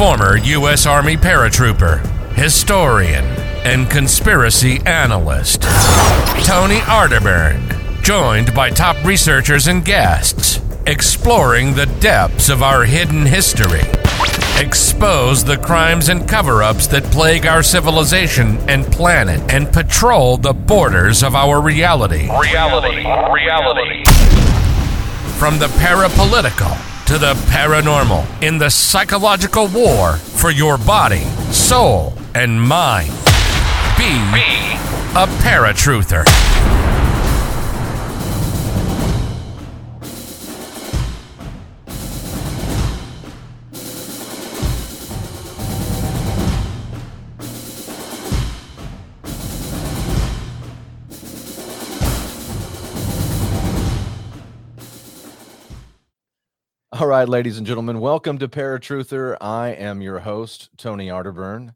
former U.S. Army paratrooper, historian, and conspiracy analyst, Tony Arterburn, joined by top researchers and guests, exploring the depths of our hidden history. Expose the crimes and cover ups that plague our civilization and planet, and patrol the borders of our reality. Reality. Reality. From the parapolitical to the paranormal in the psychological war for your body, soul, and mind. Be, Be a paratruther. Right, ladies and gentlemen, welcome to Paratruther. I am your host, Tony Arterburn.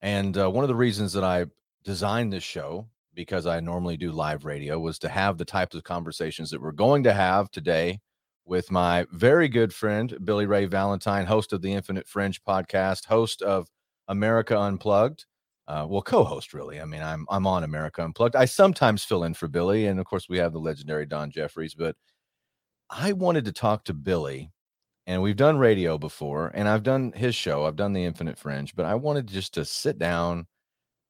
And uh, one of the reasons that I designed this show, because I normally do live radio, was to have the types of conversations that we're going to have today with my very good friend, Billy Ray Valentine, host of the Infinite Fringe podcast, host of America Unplugged. Uh, well, co-host really. I mean, I'm I'm on America Unplugged. I sometimes fill in for Billy, and of course, we have the legendary Don Jeffries. But I wanted to talk to Billy and we've done radio before and i've done his show i've done the infinite fringe but i wanted just to sit down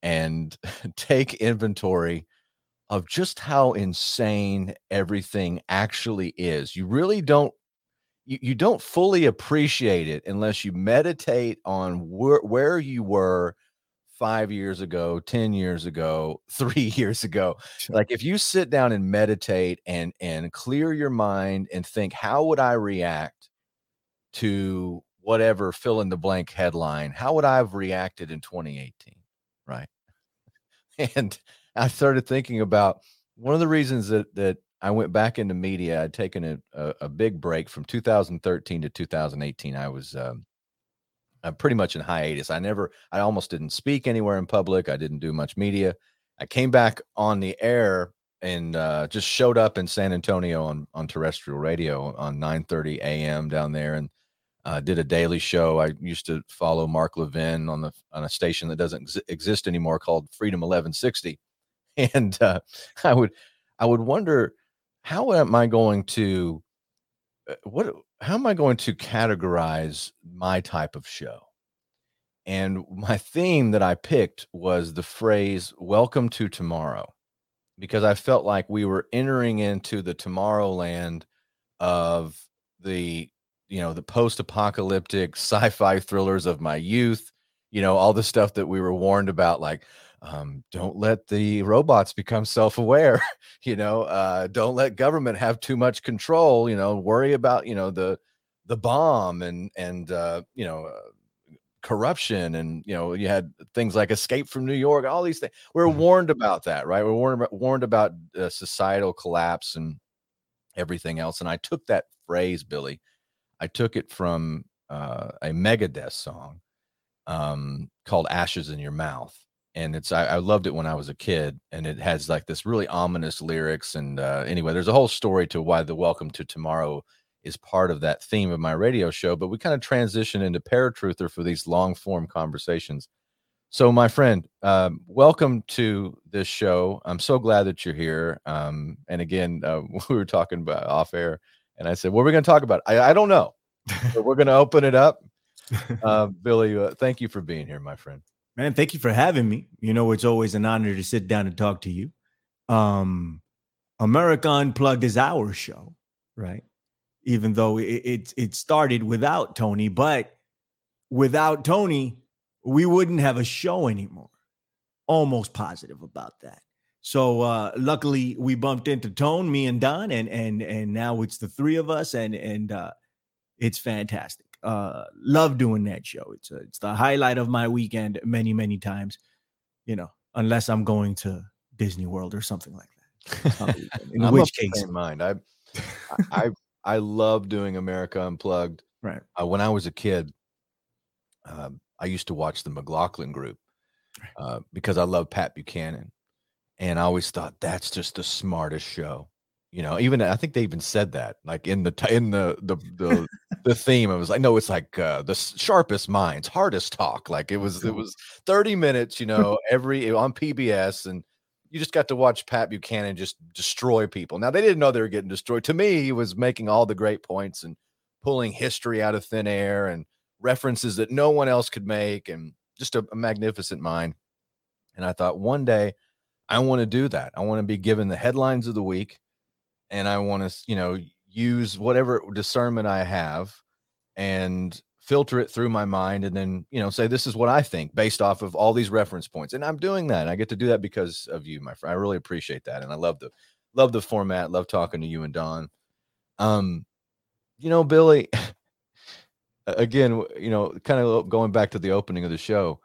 and take inventory of just how insane everything actually is. You really don't you, you don't fully appreciate it unless you meditate on where, where you were five years ago 10 years ago three years ago. Like if you sit down and meditate and and clear your mind and think how would i react to whatever fill in the blank headline, how would I have reacted in 2018? Right. And I started thinking about one of the reasons that that I went back into media. I'd taken a, a, a big break from 2013 to 2018. I was um, I'm pretty much in hiatus. I never, I almost didn't speak anywhere in public. I didn't do much media. I came back on the air and uh, just showed up in San Antonio on on terrestrial radio on 9:30 a.m. down there, and uh, did a daily show. I used to follow Mark Levin on the on a station that doesn't ex- exist anymore called Freedom 1160, and uh, I would I would wonder how am I going to uh, what how am I going to categorize my type of show? And my theme that I picked was the phrase "Welcome to Tomorrow," because I felt like we were entering into the Tomorrowland of the you know the post-apocalyptic sci-fi thrillers of my youth you know all the stuff that we were warned about like um, don't let the robots become self-aware you know uh, don't let government have too much control you know worry about you know the the bomb and and uh, you know uh, corruption and you know you had things like escape from new york all these things we we're Mhm. warned about that right we're warned about, warned about uh, societal collapse and everything else and i took that phrase billy I took it from uh, a Megadeth song um, called "Ashes in Your Mouth," and it's I, I loved it when I was a kid, and it has like this really ominous lyrics. And uh, anyway, there's a whole story to why the "Welcome to Tomorrow" is part of that theme of my radio show. But we kind of transition into paratruther for these long form conversations. So, my friend, um, welcome to this show. I'm so glad that you're here. Um, and again, uh, we were talking about off air, and I said, "What are we going to talk about?" I, I don't know, but we're going to open it up. Uh, Billy, uh, thank you for being here, my friend. Man, thank you for having me. You know, it's always an honor to sit down and talk to you. Um, America Unplugged is our show, right? Even though it, it it started without Tony, but without Tony, we wouldn't have a show anymore. Almost positive about that. So uh luckily we bumped into Tone, me and Don, and and and now it's the three of us, and and uh it's fantastic. Uh love doing that show. It's a, it's the highlight of my weekend many, many times, you know, unless I'm going to Disney World or something like that. on the weekend, In which case, mind. I, I, I love doing America Unplugged. right. Uh, when I was a kid, um, I used to watch the McLaughlin Group uh, because I love Pat Buchanan, and I always thought that's just the smartest show. You know, even I think they even said that, like in the t- in the the the, the theme. It was like, no, it's like uh, the sharpest minds, hardest talk. Like it was, it was thirty minutes. You know, every on PBS, and you just got to watch Pat Buchanan just destroy people. Now they didn't know they were getting destroyed. To me, he was making all the great points and pulling history out of thin air and references that no one else could make, and just a, a magnificent mind. And I thought one day I want to do that. I want to be given the headlines of the week and I want to, you know, use whatever discernment I have and filter it through my mind and then, you know, say this is what I think based off of all these reference points. And I'm doing that. I get to do that because of you, my friend. I really appreciate that. And I love the love the format, love talking to you and Don. Um, you know, Billy, again, you know, kind of going back to the opening of the show,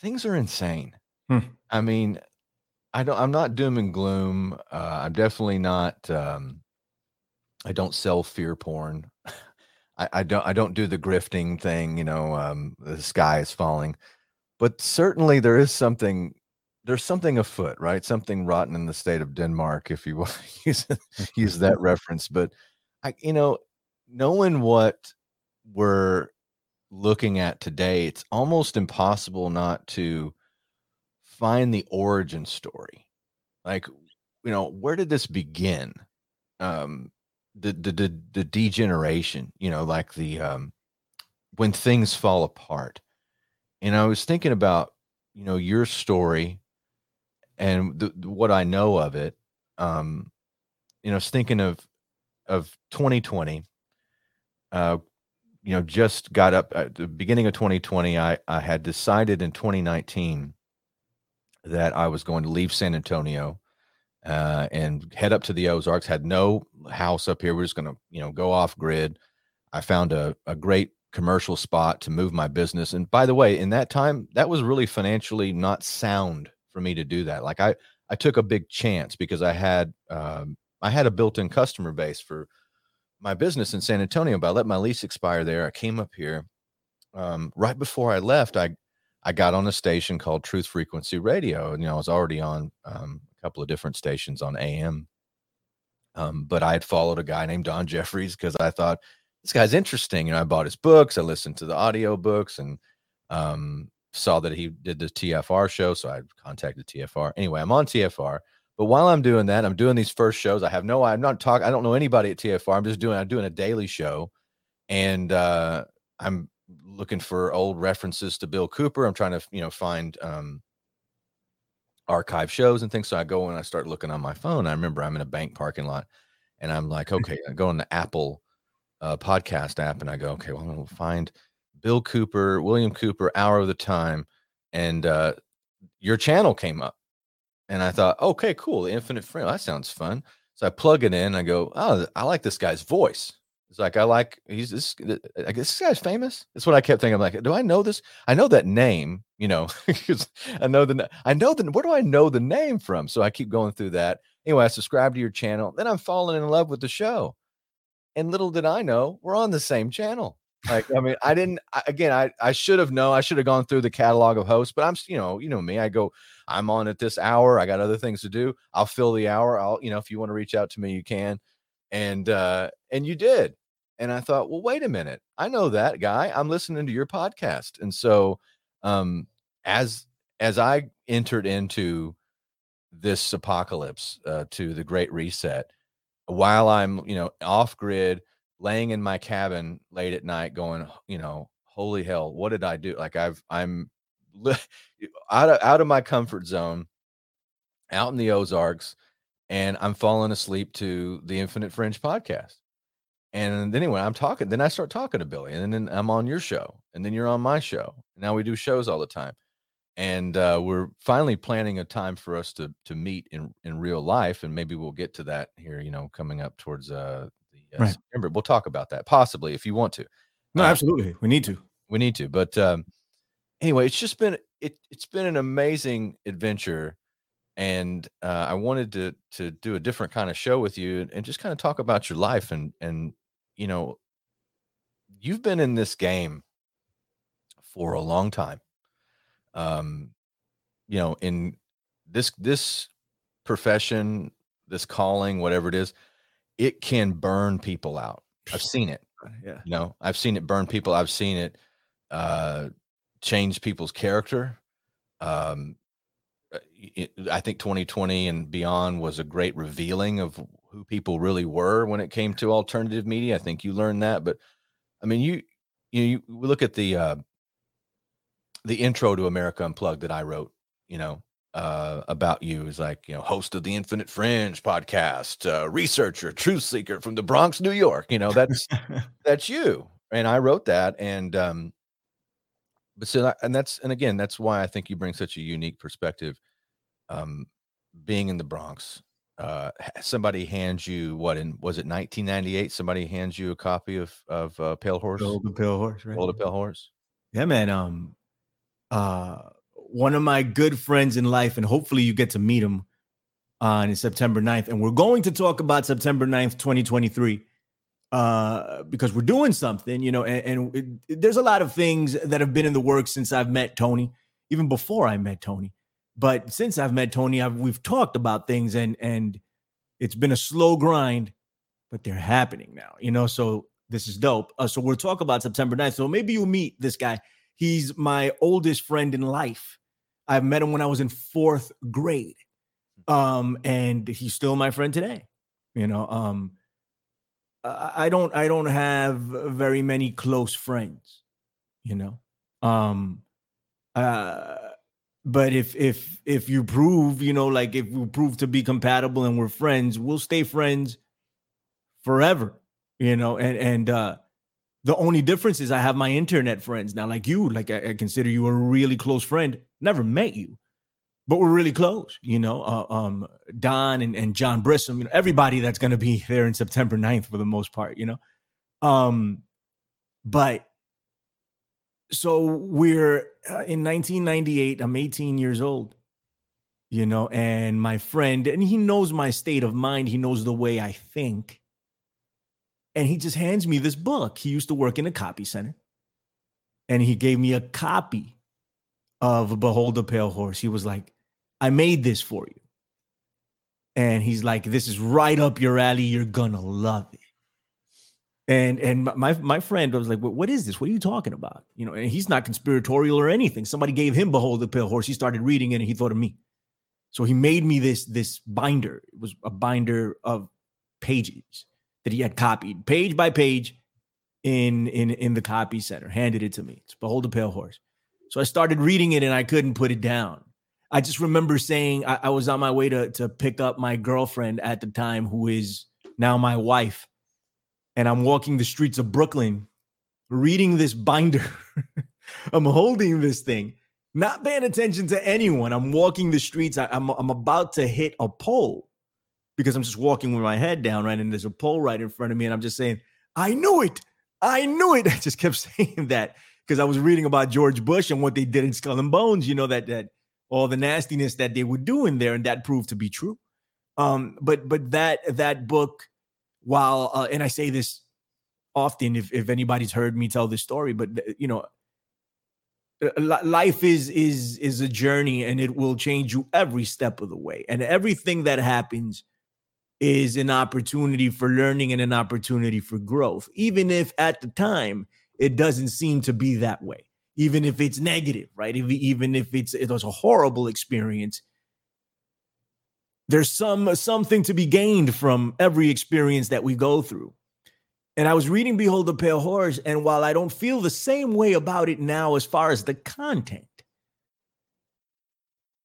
things are insane. Hmm. I mean, I don't. I'm not doom and gloom. Uh, I'm definitely not. Um, I don't sell fear porn. I, I, don't. I don't do the grifting thing. You know, um, the sky is falling. But certainly there is something. There's something afoot, right? Something rotten in the state of Denmark, if you want to use use that reference. But I, you know, knowing what we're looking at today, it's almost impossible not to find the origin story. Like, you know, where did this begin? Um, the the the, the degeneration, you know, like the um, when things fall apart. And I was thinking about, you know, your story and the, what I know of it. Um, you know, I was thinking of of 2020. Uh, you know, just got up at the beginning of 2020. I I had decided in 2019 that I was going to leave San Antonio uh, and head up to the Ozarks. Had no house up here. We are just going to, you know, go off grid. I found a, a great commercial spot to move my business. And by the way, in that time, that was really financially not sound for me to do that. Like I, I took a big chance because I had, um, I had a built-in customer base for my business in San Antonio, but I let my lease expire there. I came up here. Um, right before I left, I I got on a station called Truth Frequency Radio. And, you know, I was already on um, a couple of different stations on AM. Um, but I had followed a guy named Don Jeffries because I thought this guy's interesting. You know, I bought his books, I listened to the audio books and um, saw that he did the TFR show. So I contacted TFR. Anyway, I'm on TFR. But while I'm doing that, I'm doing these first shows. I have no, I'm not talking, I don't know anybody at TFR. I'm just doing, I'm doing a daily show. And uh, I'm looking for old references to Bill Cooper. I'm trying to, you know, find um, archive shows and things. So I go and I start looking on my phone. I remember I'm in a bank parking lot and I'm like, mm. okay, I go on the Apple uh, podcast app and I go, okay, well, I'm going to find Bill Cooper, William Cooper, Hour of the Time. And uh, your channel came up. And I thought, okay, cool. The Infinite Fringe. That sounds fun. So I plug it in. I go, oh, I like this guy's voice. It's like I like he's this. I guess this guy's famous. That's what I kept thinking. I'm like, do I know this? I know that name, you know, I know the I know the where do I know the name from? So I keep going through that. Anyway, I subscribe to your channel. Then I'm falling in love with the show, and little did I know we're on the same channel. Like, I mean, I didn't. I, again, I I should have known. I should have gone through the catalog of hosts, but I'm, you know, you know me. I go, I'm on at this hour. I got other things to do. I'll fill the hour. I'll, you know, if you want to reach out to me, you can and uh and you did. And i thought well wait a minute. I know that guy. I'm listening to your podcast. And so um as as i entered into this apocalypse uh, to the great reset while i'm you know off grid laying in my cabin late at night going you know holy hell what did i do? Like i've i'm out of out of my comfort zone out in the ozarks and I'm falling asleep to the Infinite Fringe podcast. And then anyway, I'm talking, then I start talking to Billy, and then I'm on your show, and then you're on my show. Now we do shows all the time. And uh, we're finally planning a time for us to to meet in in real life, and maybe we'll get to that here, you know, coming up towards uh, the uh, right. September. We'll talk about that possibly if you want to. No, uh, absolutely, we need to. We need to. But um, anyway, it's just been it it's been an amazing adventure and uh, I wanted to to do a different kind of show with you and just kind of talk about your life and and you know you've been in this game for a long time um you know in this this profession this calling, whatever it is, it can burn people out. I've seen it. Yeah. You know, I've seen it burn people. I've seen it uh, change people's character. Um, uh, I think 2020 and beyond was a great revealing of who people really were when it came to alternative media. I think you learned that, but I mean, you you, you look at the uh, the intro to America Unplugged that I wrote. You know, uh, about you is like you know host of the Infinite Fringe podcast, uh, researcher, truth seeker from the Bronx, New York. You know that's that's you, and I wrote that, and um, but so and that's and again that's why I think you bring such a unique perspective. Um, being in the Bronx, uh, somebody hands you what in was it 1998? Somebody hands you a copy of of uh, Pale Horse, Golden Pale Horse, right? Golden Pale Horse. Yeah, man. Um, uh, one of my good friends in life, and hopefully you get to meet him on September 9th. And we're going to talk about September 9th, 2023, uh, because we're doing something, you know, and, and it, there's a lot of things that have been in the works since I've met Tony, even before I met Tony. But since I've met Tony, I've, we've talked about things and and it's been a slow grind, but they're happening now, you know. So this is dope. Uh, so we'll talk about September 9th. So maybe you'll meet this guy. He's my oldest friend in life. I met him when I was in fourth grade. Um, and he's still my friend today. You know, um, I don't I don't have very many close friends, you know. Um uh but if if if you prove, you know, like if we prove to be compatible and we're friends, we'll stay friends forever, you know, and and uh the only difference is I have my internet friends now, like you. Like I, I consider you a really close friend. Never met you, but we're really close. You know, uh, um, Don and, and John Brissom. You know, everybody that's going to be there in September 9th for the most part. You know, um, but so we're uh, in 1998. I'm 18 years old. You know, and my friend, and he knows my state of mind. He knows the way I think and he just hands me this book. He used to work in a copy center, and he gave me a copy of Behold the Pale Horse. He was like, I made this for you. And he's like, This is right up your alley. You're gonna love it. And and my my friend was like, What is this? What are you talking about? You know, and he's not conspiratorial or anything. Somebody gave him Behold the Pale Horse. He started reading it and he thought of me. So he made me this this binder. It was a binder of pages that he had copied page by page in in in the copy center handed it to me it's behold the pale horse so i started reading it and i couldn't put it down i just remember saying i, I was on my way to to pick up my girlfriend at the time who is now my wife and i'm walking the streets of brooklyn reading this binder i'm holding this thing not paying attention to anyone i'm walking the streets I, I'm, I'm about to hit a pole because I'm just walking with my head down, right? And there's a pole right in front of me, and I'm just saying, I knew it. I knew it. I just kept saying that because I was reading about George Bush and what they did in Skull and Bones, you know, that that all the nastiness that they were doing there, and that proved to be true. Um, but but that that book, while uh, and I say this often, if if anybody's heard me tell this story, but uh, you know, uh, life is is is a journey, and it will change you every step of the way, and everything that happens is an opportunity for learning and an opportunity for growth, even if at the time it doesn't seem to be that way, even if it's negative, right? If, even if it's it was a horrible experience, there's some something to be gained from every experience that we go through. And I was reading Behold the Pale Horse, and while I don't feel the same way about it now as far as the content,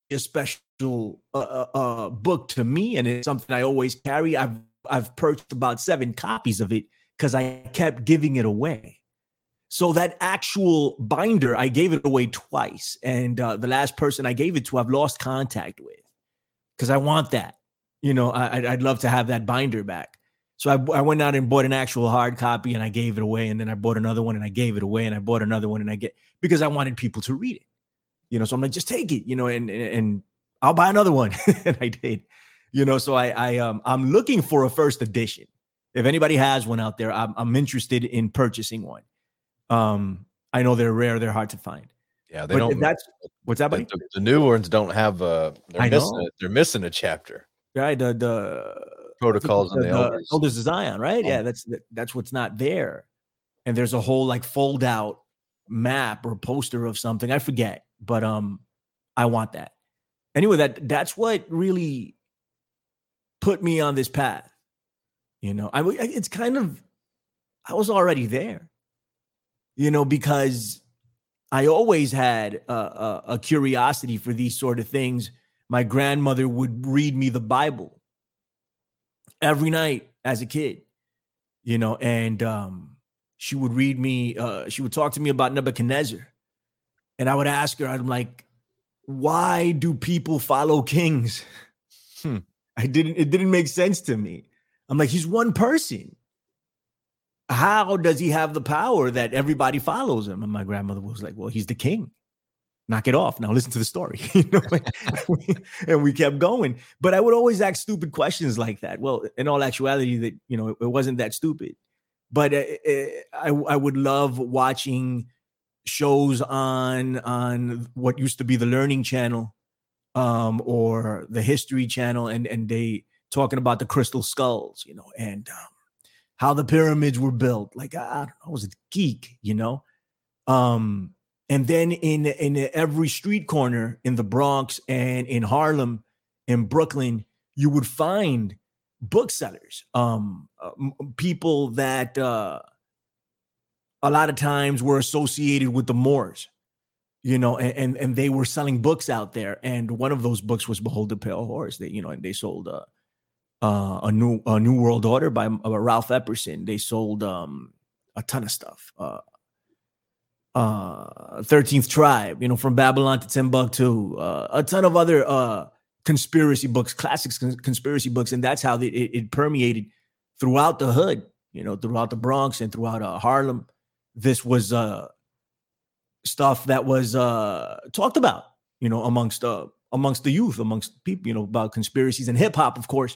a special uh, uh, uh, book to me, and it's something I always carry. I've I've purchased about seven copies of it because I kept giving it away. So that actual binder, I gave it away twice, and uh, the last person I gave it to, I've lost contact with. Because I want that. You know, I, I'd love to have that binder back. So I, I went out and bought an actual hard copy and I gave it away, and then I bought another one and I gave it away, and I bought another one and I get because I wanted people to read it. You know so i'm like just take it you know and and i'll buy another one. And i did. You know so i i um i'm looking for a first edition. If anybody has one out there i'm, I'm interested in purchasing one um i know they're rare they're hard to find yeah they but don't that's what's that buddy? The, the, new ones don't have uh they're I missing know. A, they're missing a chapter right? The the Protocols and the, the the elders. elders of Zion, right? Oh. Yeah, that's that's what's not there. And there's a whole like fold out map or poster of something. I forget, but um, I want that. Anyway, that that's what really put me on this path. You know, I it's kind of I was already there. You know, because I always had a, a, a curiosity for these sort of things. My grandmother would read me the Bible every night as a kid, you know, and um, she would read me, uh, she would talk to me about Nebuchadnezzar. And I would ask her, I'm like, why do people follow kings? Hmm. I didn't, it didn't make sense to me. I'm like, he's one person. How does he have the power that everybody follows him? And my grandmother was like, well, he's the king. Knock it off. Now listen to the story. you know, and we kept going. But I would always ask stupid questions like that. Well, in all actuality, that you know, it wasn't that stupid. But uh, uh, I, I would love watching shows on on what used to be the Learning Channel, um, or the History Channel, and and they talking about the crystal skulls, you know, and um, how the pyramids were built. Like I, I was a geek, you know. Um, and then in in every street corner in the Bronx and in Harlem, in Brooklyn, you would find booksellers, um, people that uh, a lot of times were associated with the Moors, you know, and, and and they were selling books out there. And one of those books was Behold the Pale Horse. They, you know, and they sold uh, uh, a new a New World Order by uh, Ralph Epperson. They sold um, a ton of stuff. Uh, uh 13th tribe you know from babylon to timbuktu a ton of other conspiracy books classics cons- conspiracy books and that's how it, it, permeated throughout the hood you know throughout the bronx and throughout harlem this was stuff that was talked about you know amongst amongst the youth amongst people you know about conspiracies and hip-hop of course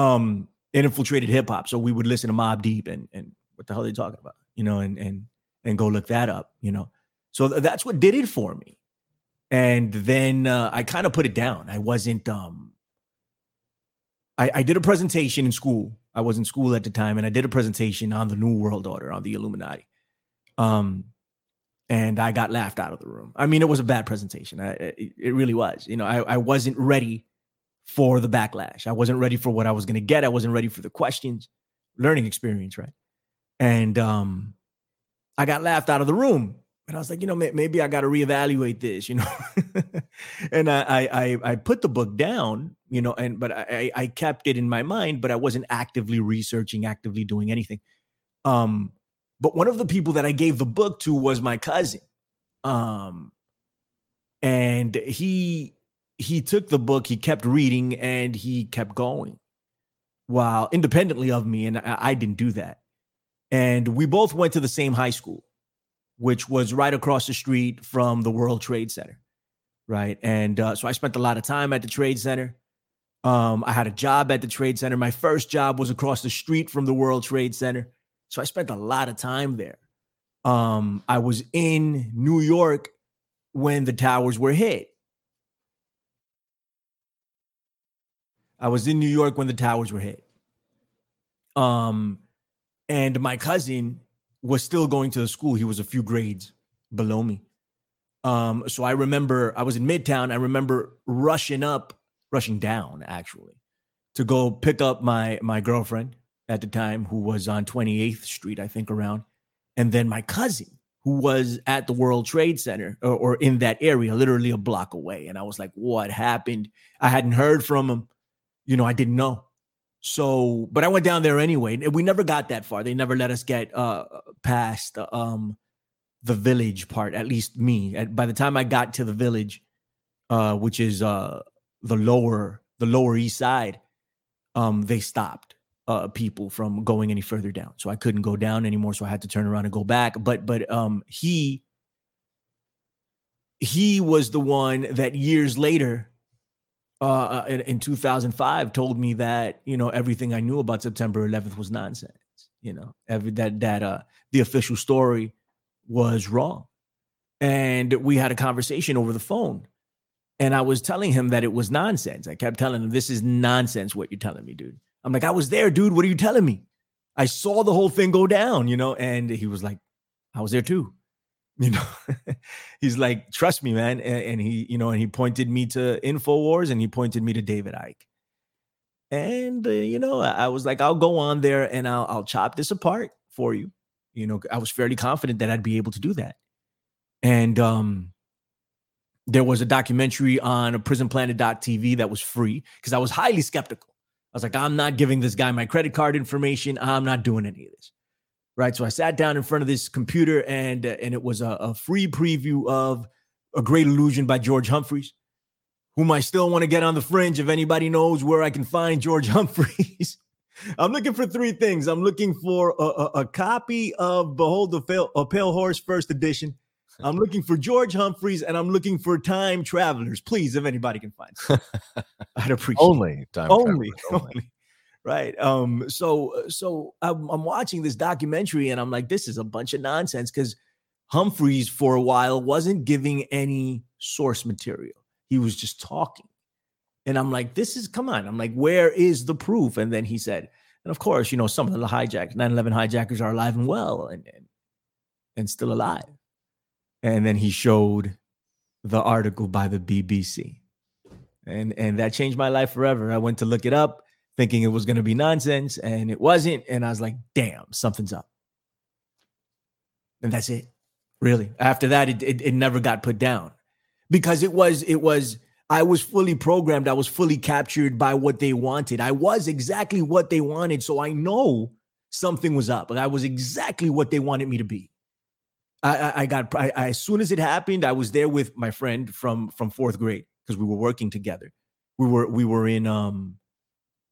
um it infiltrated hip-hop so we would listen to Mobb Deep and and what the hell are they talking about you know and and and go look that up, you know. So th- that's what did it for me. And then uh, I kind of put it down. I wasn't um I, I did a presentation in school. I was in school at the time, and I did a presentation on the New World Order, on the Illuminati. Um, and I got laughed out of the room. I mean, it was a bad presentation. I, it, it really was. You know, I, I wasn't ready for the backlash. I wasn't ready for what I was going to get. I wasn't ready for the questions, learning experience, right? And um, I got laughed out of the room. And I was like, you know, may- maybe I got to reevaluate this, you know. and I, I, I, I put the book down, you know, and but I, I kept it in my mind, but I wasn't actively researching, actively doing anything. Um, but one of the people that I gave the book to was my cousin, um, and he he took the book, he kept reading, and he kept going, while independently of me, and I, I didn't do that. And we both went to the same high school which was right across the street from the world trade center right? And uh, so i spent a lot of time at the trade center. Um, i had a job at the trade center. My first job was across the street from the world trade center. So i spent a lot of time there. Um, i was in new york when the towers were hit i was in new york when the towers were hit. Um and my cousin was still going to the school. He was a few grades below me. Um so i remember i was in midtown. I remember rushing up rushing down actually to go pick up my my girlfriend at the time who was on 28th street i think around. And then my cousin who was at the world trade center or, or in that area literally a block away. And i was like what happened? I hadn't heard from him you know i didn't know so, but I went down there anyway. We never got that far. They never let us get uh past um the village part. At least me. By the time I got to the village, uh, which is uh the lower the lower east side, um, they stopped uh people from going any further down. So I couldn't go down anymore. So I had to turn around and go back. But but um he he was the one that years later uh, in, in 2005 told me that you know everything I knew about September 11th was nonsense. You know, every that that uh the official story was wrong, and we had a conversation over the phone, And I was telling him that it was nonsense. I kept telling him, This is nonsense, what you're telling me, dude. I'm like, I was there, dude. What are you telling me? I saw the whole thing go down, you know? And he was like, I was there too. You know, he's like, trust me, man. And, and, he, you know, and he pointed me to InfoWars and he pointed me to David Icke. And, uh, you know, I, I was like, I'll go on there and I'll, I'll chop this apart for you. You know, I was fairly confident that I'd be able to do that. And um, there was a documentary on prisonplanet.tv that was free because I was highly skeptical. I was like, I'm not giving this guy my credit card information. I'm not doing any of this. Right. So I sat down in front of this computer and uh, and it was a, a free preview of A Great Illusion by George Humphreys, whom I still want to get on the fringe if anybody knows where I can find George Humphreys. I'm looking for three things. I'm looking for a, a, a copy of Behold the Pale, a Pale Horse First Edition. I'm looking for George Humphreys and I'm looking for time travelers. Please, if anybody can find, I'd appreciate only time only, only. Right. Um. So, so I'm, I'm watching this documentary and I'm like, this is a bunch of nonsense because Humphreys for a while wasn't giving any source material. He was just talking. And I'm like, this is, come on. I'm like, where is the proof? And then he said, and of course, you know, some of the hijackers, 9 11 hijackers are alive and well and, and, and still alive. And then he showed the article by the BBC. And, and that changed my life forever. I went to look it up thinking it was going to be nonsense and it wasn't. And I was like, damn, something's up. And that's it. Really. After that, it, it, it never got put down because it was, it was, I was fully programmed. I was fully captured by what they wanted. I was exactly what they wanted. So I know something was up. I was exactly what they wanted me to be. I, I, I got I, as soon as it happened, I was there with my friend from from fourth grade because we were working together. We were we were in um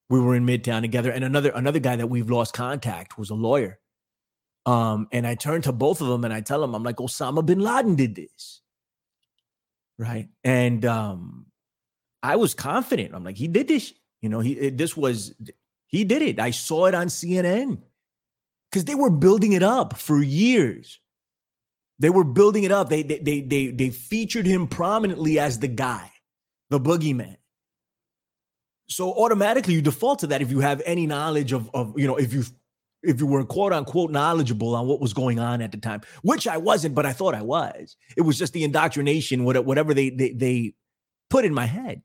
we were in Midtown together, and another another guy that we've lost contact was a lawyer. Um, and I turned to both of them and I tell them, I'm like, Osama bin Laden did this right? And um, I was confident. I'm like, he did this. You know, he this was he did it. I saw it on CNN because they were building it up for years. They were building it up. They they they they, they featured him prominently as the guy, the boogeyman. So automatically you default to that if you have any knowledge of of you know if you if you were quote unquote knowledgeable on what was going on at the time, which I wasn't, but I thought I was. It was just the indoctrination, whatever they they, they put in my head,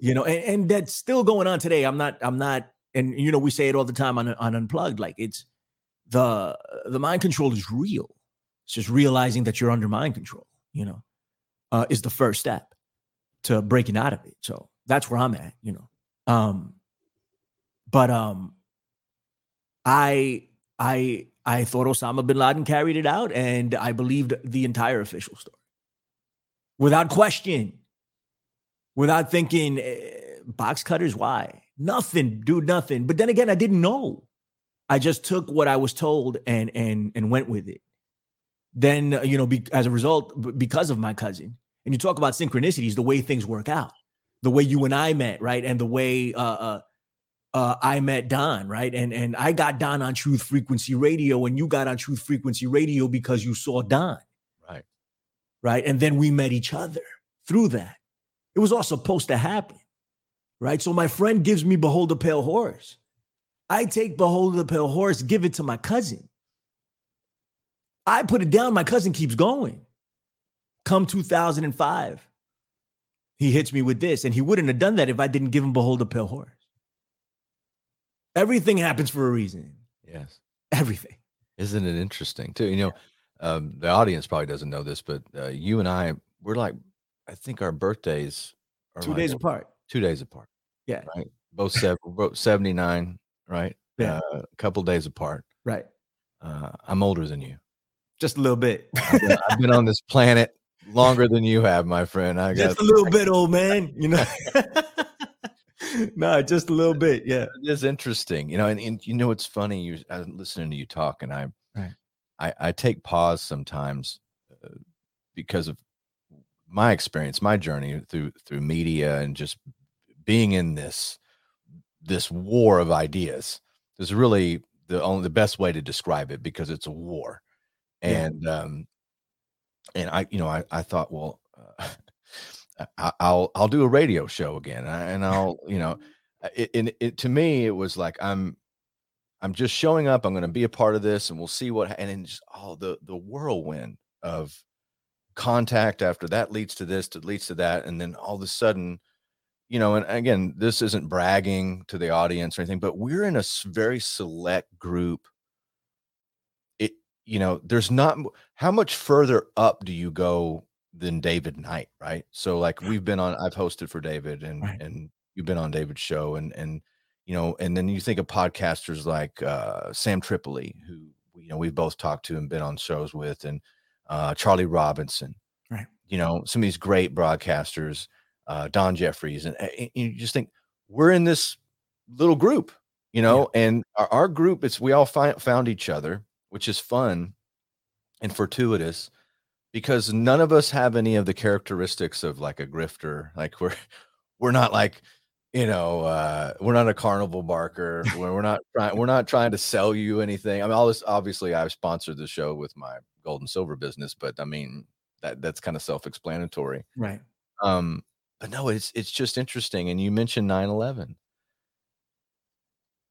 you know, and, and that's still going on today. I'm not, I'm not, and you know, we say it all the time on on Unplugged, like it's the the mind control is real. It's just realizing that you're under mind control, you know, uh, is the first step to breaking out of it. So that's where I'm at, you know. Um, but um, I I I thought Osama bin Laden carried it out, and I believed the entire official story without question, without thinking eh, box cutters. Why? Nothing, dude. Nothing. But then again, I didn't know. I just took what I was told and and and went with it. Then you know, be, as a result, because of my cousin, and you talk about synchronicities, the way things work out, the way you and I met, right, and the way uh, uh, uh, I met Don, right? And and I got Don on Truth Frequency Radio, and you got on Truth Frequency Radio because you saw Don, right? Right, and then we met each other through that. It was all supposed to happen, right? So my friend gives me Behold the Pale Horse. I take Behold the Pale Horse, give it to my cousin. I put it down. My cousin keeps going. Come 2005, he hits me with this, and he wouldn't have done that if I didn't give him Behold the Pale Horse. Everything happens for a reason. Yes. Everything. Isn't it interesting too? You know, um, the audience probably doesn't know this, but uh, you and I, we're like, I think our birthdays are two like days apart. Two days apart. Yeah. Right. Both seven, both 79, right? Yeah. Uh, a couple days apart. Right. Uh, I'm older than you. Just a little bit. I've, been, I've been on this planet longer than you have, my friend. I got just a little bit, old man. You know. no, just a little bit. Yeah, it is interesting. You know, and, and you know it's funny. You, I'm listening to you talk, and I, right. I, I take pause sometimes uh, because of my experience, my journey through through media, and just being in this this war of ideas. Is really the only the best way to describe it because it's a war, and yeah. um, and I, you know, I I thought, well. Uh, I, I'll I'll do a radio show again, and I'll you know, it, it, it to me it was like I'm I'm just showing up. I'm going to be a part of this, and we'll see what. And then just oh, the the whirlwind of contact after that leads to this, that leads to that, and then all of a sudden, you know. And again, this isn't bragging to the audience or anything, but we're in a very select group. You know, there's not how much further up do you go than David Knight, right? So like we've been on, I've hosted for David, and right. and you've been on David's show, and and you know, and then you think of podcasters like uh, Sam Tripoli, who you know we've both talked to and been on shows with, and uh, Charlie Robinson, right? You know, some of these great broadcasters, uh, Don Jeffries, and, and, you just think we're in this little group, you know, yeah. and our, our, group, it's we all find, found each other, which is fun and fortuitous because none of us have any of the characteristics of like a grifter. Like we're we're not like you know, uh, we're not a carnival barker. We're, we're not trying. We're not trying to sell you anything. I mean, all this. Obviously, I've sponsored the show with my gold and silver business, but I mean that that's kind of self-explanatory, right? Um, but no, it's it's just interesting. And you mentioned 9-11.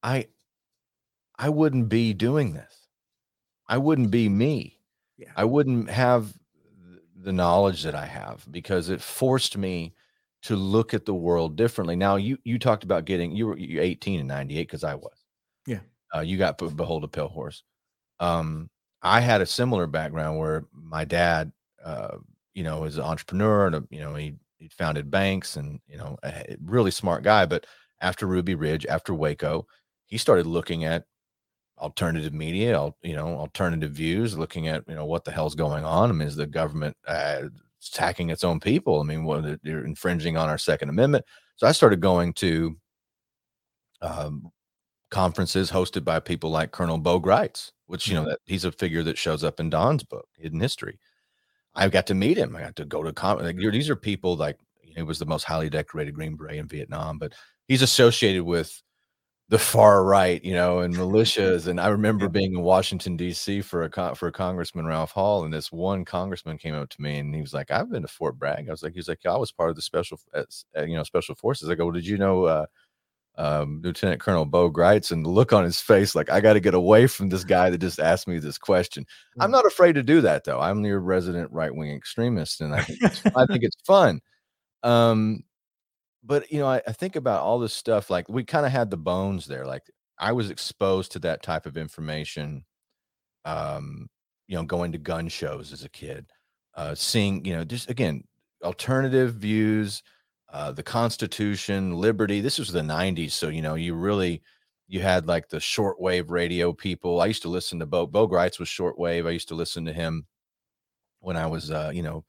I I wouldn't be doing this. I wouldn't be me. Yeah. I wouldn't have the knowledge that I have because it forced me to look at the world differently. Now you you talked about getting you were you 18 in 98 because I was. Yeah. Uh, you got behold a pale horse. Um, I had a similar background where my dad, uh, you know, is an entrepreneur and you know he he founded banks and you know a really smart guy. But after Ruby Ridge, after Waco, he started looking at alternative media, you know, alternative views, looking at you know what the hell's going on. I mean, is the government uh, attacking its own people. I mean, what they're infringing on our Second Amendment. So I started going to um, conferences hosted by people like Colonel Bo Gritz, which you know mm-hmm. that he's a figure that shows up in Don's book, Hidden History. I got to meet him. I got to go to con- like, these are people like he was the most highly decorated Green Beret in Vietnam, but he's associated with the far right, you know, and militias. And I remember being in Washington D.C. for a con- for Congressman Ralph Hall, and this one congressman came up to me and he was like, "I've been to Fort Bragg." I was like, "He's like, I was part of the special, uh, you know, special forces." I go, well, "Did you know?" Uh, um, Lieutenant Colonel Bo Gritz and the look on his face, like I got to get away from this guy that just asked me this question. Mm-hmm. I'm not afraid to do that though. I'm your resident right wing extremist, and I think I think it's fun. Um, but you know, I, I think about all this stuff. Like we kind of had the bones there. Like I was exposed to that type of information. Um, you know, going to gun shows as a kid, uh, seeing you know, just again, alternative views, uh, the Constitution, liberty. This was the '90s, so you know, you really you had like the shortwave radio people. I used to listen to Bo. Bo Gritz was shortwave. I used to listen to him when I was, uh, you know,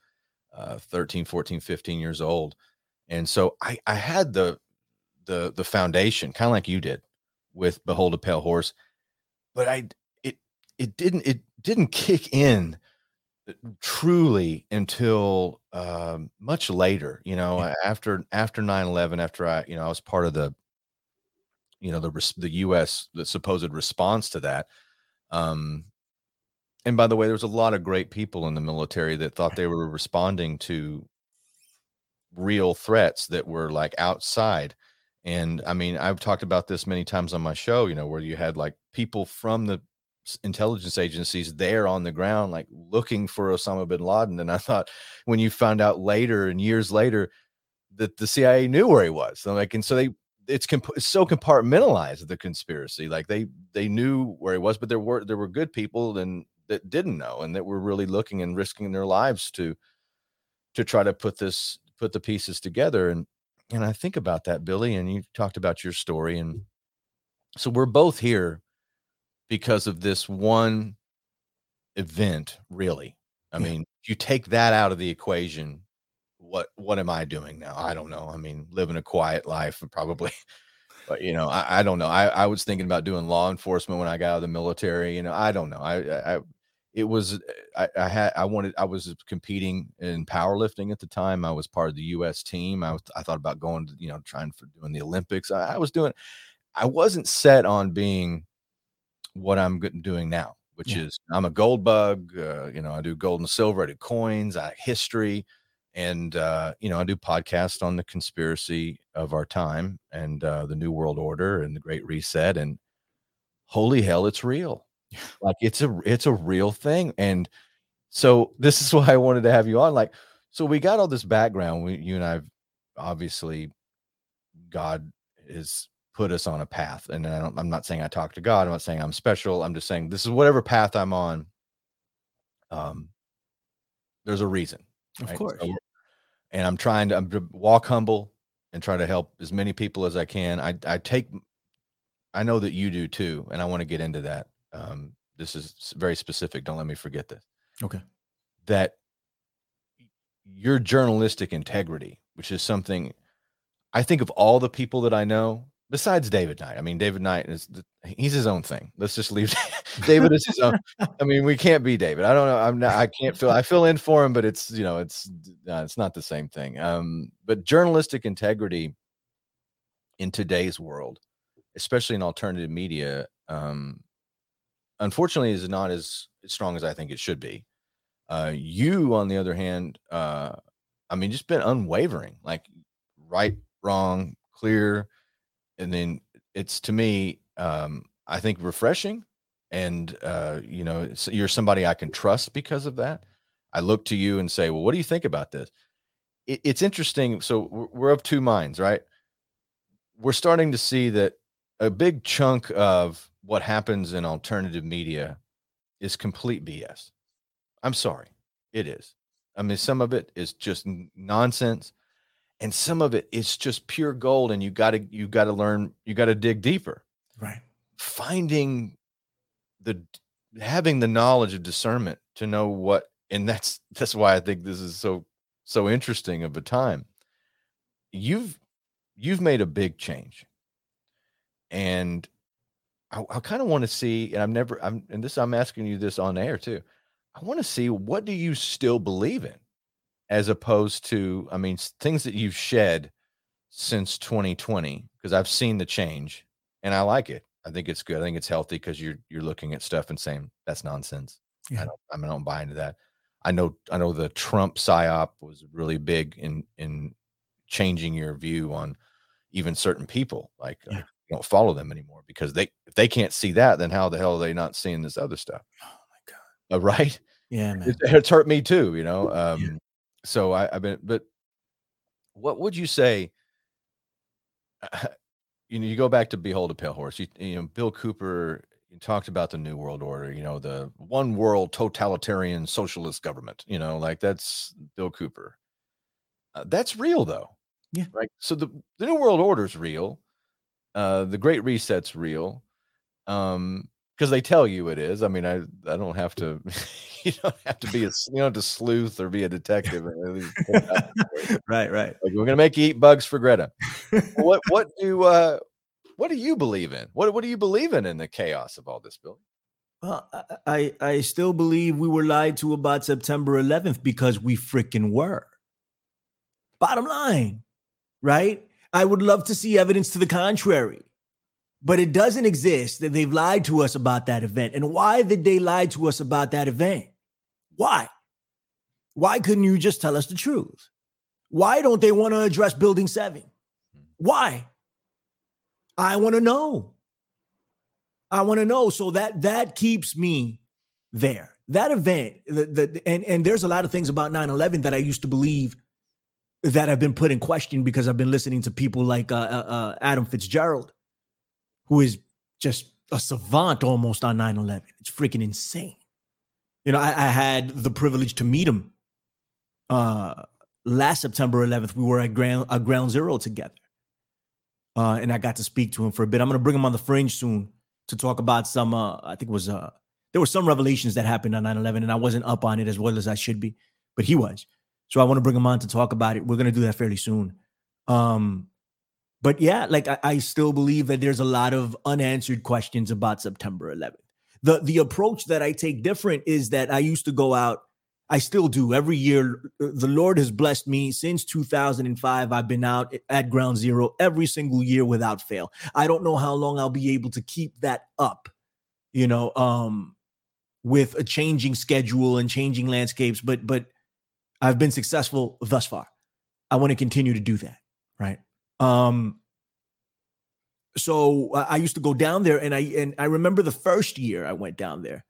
uh, 13, 14, 15 years old and so I I had the the the foundation kind of like you did with Behold a Pale Horse, but I it it didn't it didn't kick in uh, truly until um, much later you know yeah. after after 9-11 after i you know i was part of the you know the the us the supposed response to that um and by the way there was a lot of great people in the military that thought they were responding to real threats that were like outside. And I mean, I've talked about this many times on my show, you know, where you had like people from the intelligence agencies there on the ground, like looking for Osama bin Laden. And I thought when you found out later and years later that the CIA knew where he was, so like, and so they, it's, comp- it's so compartmentalized the conspiracy. Like they they knew where he was, but there were there were good people and that didn't know and that were really looking and risking their lives to to try to put this put the pieces together and and I think about that Billy and you talked about your story and mm. so we're both here because of this one event really. I mean you take that out of the equation what what am I doing now? I don't know. I mean living a quiet life probably but you know I, I don't know. I, I was thinking about doing law enforcement when I got out of the military you know I don't know. I I it was I, I, had I wanted I was competing in powerlifting at the time. I was part of the U.S. team. I was I thought about going to you know trying for doing the Olympics. I, I was doing. I wasn't set on being what I'm doing now, which yeah. is I'm a gold bug. Uh, you know, I do gold and silver. I do coins. I history. and uh, you know, I do podcasts on the conspiracy of our time and uh, the New World Order and the Great Reset, and holy hell, it's real. Like it's a it's a real thing, and so this is why I wanted to have you on. Like, so we got all this background. We, you and I've obviously, God has put us on a path, and I don't, I'm not saying I talk to God. I'm not saying I'm special. I'm just saying this is whatever path I'm on. Um, there's a reason, Of right? course. So- and I'm trying to I'm to walk humble and try to help as many people as I can. I I take I know that you do too, and I want to get into that. Um, this is very specific. Don't let me forget this. Okay. That your journalistic integrity, which is something I think of all the people that I know, besides David Knight. I mean, David Knight is the, he's his own thing. Let's just leave. David is his own. I mean, we can't be David. I don't know. I'm not. I can't feel. I fill in for him, but it's you know, it's uh, it's not the same thing. Um, but journalistic integrity in today's world, especially in alternative media, um, unfortunately, is not as strong as I think it should be. Uh, you, on the other hand, uh, I mean, just been unwavering, like right, wrong, clear, and then it's to me, um, I think refreshing, and uh, you know, you're somebody I can trust because of that. I look to you and say, well, what do you think about this? It, it's interesting. So we're of two minds, right? We're starting to see that a big chunk of what happens in alternative media is complete BS. I'm sorry, it is. I mean, some of it is just nonsense, and some of it is just pure gold. And you got to you got to learn. You got to dig deeper. Right. Finding the having the knowledge of discernment to know what, and that's that's why I think this is so so interesting of a time. You've you've made a big change, and I, I kind of want to see. And I've never. I'm and this. I'm asking you this on air too. I want to see what do you still believe in, as opposed to, I mean, things that you've shed since 2020. Because I've seen the change, and I like it. I think it's good. I think it's healthy because you're you're looking at stuff and saying that's nonsense. I Yeah. don't. I mean, I don't buy into that. I know. I know the Trump psyop was really big in in changing your view on even certain people. Like uh, Yeah. Don't follow them anymore because they if they can't see that, then how the hell are they not seeing this other stuff? Oh my God. Uh, right? Yeah, man. It, it's hurt me too, you know. Um, so I, I've been, but what would you say? you know, you go back to Behold a Pale Horse. You, you know, Bill Cooper you talked about the New World Order. You know, the one world totalitarian socialist government. You know, like that's Bill Cooper. Uh, that's real though. Yeah. Right. So the the New World Order is real. Uh, the Great Reset's real. Um, because they tell you it is. I mean, I I don't have to. you don't have to be a you don't to sleuth or be a detective. and really put it out there. right, right. Like, we're gonna make you eat bugs for Greta. what what do uh what do you believe in? What what do you believe in in the chaos of all this, Bill? Well, I I still believe we were lied to about September 11th because we freaking were. Bottom line, right? I would love to see evidence to the contrary, but it doesn't exist that they've lied to us about that event. And why did they lie to us about that event? Why? Why couldn't you just tell us the truth? Why don't they want to address Building 7? Why? I want to know. I want to know. So that that keeps me there. That event, the, the and and there's a lot of things about 9/11 that I used to believe that have been put in question because I've been listening to people like uh, uh, uh, Adam Fitzgerald, who is just a savant almost on 9/11. It's freaking insane. You know, I, I had the privilege to meet him uh, last September 11th. We were at Ground, at Ground Zero together, uh, and I got to speak to him for a bit. I'm going to bring him on the fringe soon to talk about some uh I think it was uh there were some revelations that happened on 9/11 and I wasn't up on it as well as I should be, but he was. So I want to bring him on to talk about it. We're going to do that fairly soon. Um but yeah, like I, I still believe that there's a lot of unanswered questions about September 11th. The the approach that I take different is that I used to go out I still do every year. The Lord has blessed me since 2005. I've been out at ground zero every single year without fail. I don't know how long I'll be able to keep that up, you know, um, with a changing schedule and changing landscapes. But but I've been successful thus far. I want to continue to do that, right? Um so I used to go down there and I and I remember the first year I went down there.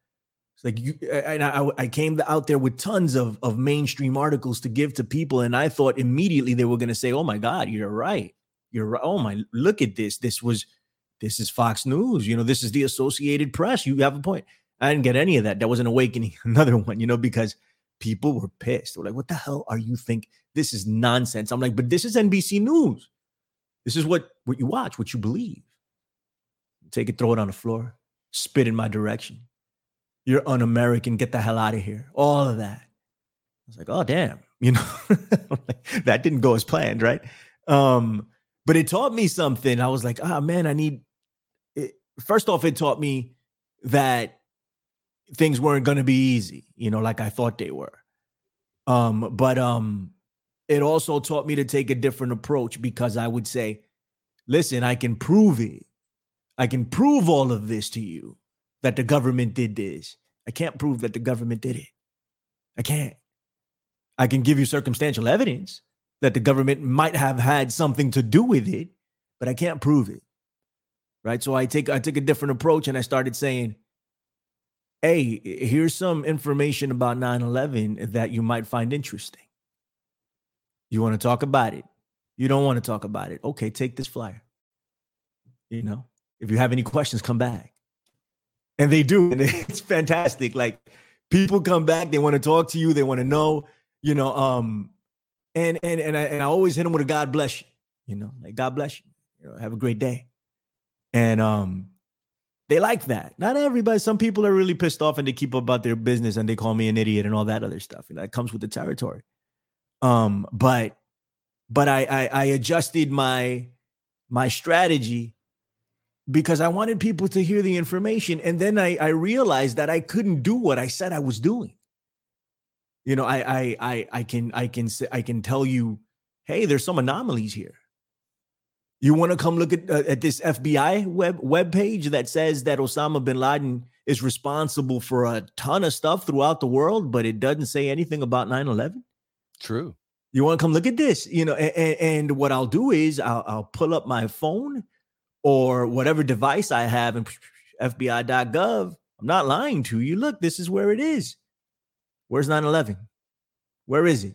It's like you and I, I came out there with tons of of mainstream articles to give to people and I thought immediately they were going to say, "Oh my god, you're right. You're right. Oh my, look at this. This was this is Fox News. You know, this is the Associated Press. You have a point." I didn't get any of that. That was an awakening, another one, you know, because people were pissed. They were like, "What the hell are you think? This is nonsense." I'm like, "But this is NBC News. This is what what you watch, what you believe." Take it, throw it on the floor, spit in my direction. You're un-American. Get the hell out of here. All of that. I was like, "Oh damn," you know, that didn't go as planned, right? Um, but it taught me something. I was like, "Ah, oh, man, I need." It. First off, it taught me that things weren't going to be easy, you know, like I thought they were. Um, but um, it also taught me to take a different approach because I would say, listen, I can prove it. I can prove all of this to you that the government did this. I can't prove that the government did it. I can't. I can give you circumstantial evidence that the government might have had something to do with it, but I can't prove it. Right? So I take I took a different approach and I started saying, hey, here's some information about 9 11 that you might find interesting. You want to talk about it? You don't want to talk about it. Okay, take this flyer. You know, if you have any questions, come back. And they do. And it's fantastic. Like people come back, they want to talk to you, they want to know, you know, um, and and and I, and I always hit them with a God bless you, you know, like God bless you. you know, have a great day. And um, they like that. Not everybody. Some people are really pissed off and they keep about their business and they call me an idiot and all that other stuff. And that comes with the territory. Um, but but I, I I adjusted my my strategy because I wanted people to hear the information. And then I, I realized that I couldn't do what I said I was doing. You know, I I I I can I can I can tell you, hey, there's some anomalies here. You want to come look at uh, at this FBI web web page that says that Osama bin Laden is responsible for a ton of stuff throughout the world, but it doesn't say anything about 9/11? True. You want to come look at this, you know? And, and what I'll do is I'll, I'll, pull up my phone or whatever device I have in FBI.gov. I'm not lying to you. Look, this is where it is. Where's 9/11? Where is it?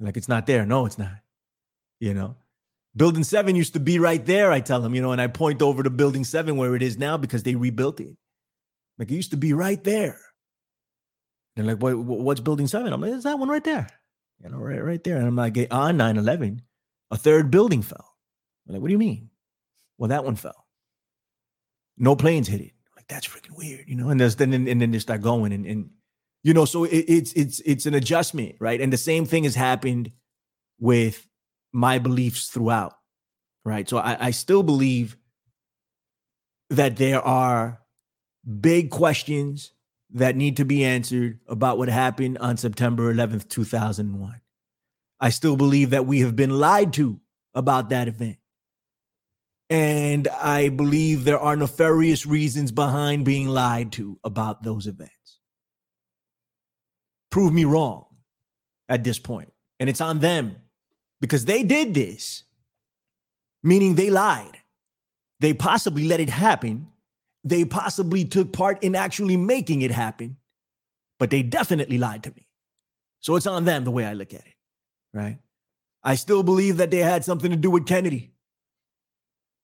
Like it's not there. No, it's not. You know. Building seven used to be right there, I tell them, you know, and I point over to building seven where it is now because they rebuilt it. Like it used to be right there. They're like, what, what's building seven? I'm like, is that one right there? You know, right, right there. And I'm like, on 9 11, a third building fell. I'm like, what do you mean? Well, that one fell. No planes hit it. I'm like, that's freaking weird, you know. And then and then they start going and and you know, so it, it's it's it's an adjustment, right? And the same thing has happened with my beliefs throughout, right? So I, I still believe that there are big questions that need to be answered about what happened on September 11th, 2001. I still believe that we have been lied to about that event. And I believe there are nefarious reasons behind being lied to about those events. Prove me wrong at this point, And it's on them because they did this, meaning they lied. They possibly let it happen. They possibly took part in actually making it happen, but they definitely lied to me. So it's on them the way I look at it, right? I still believe that they had something to do with Kennedy,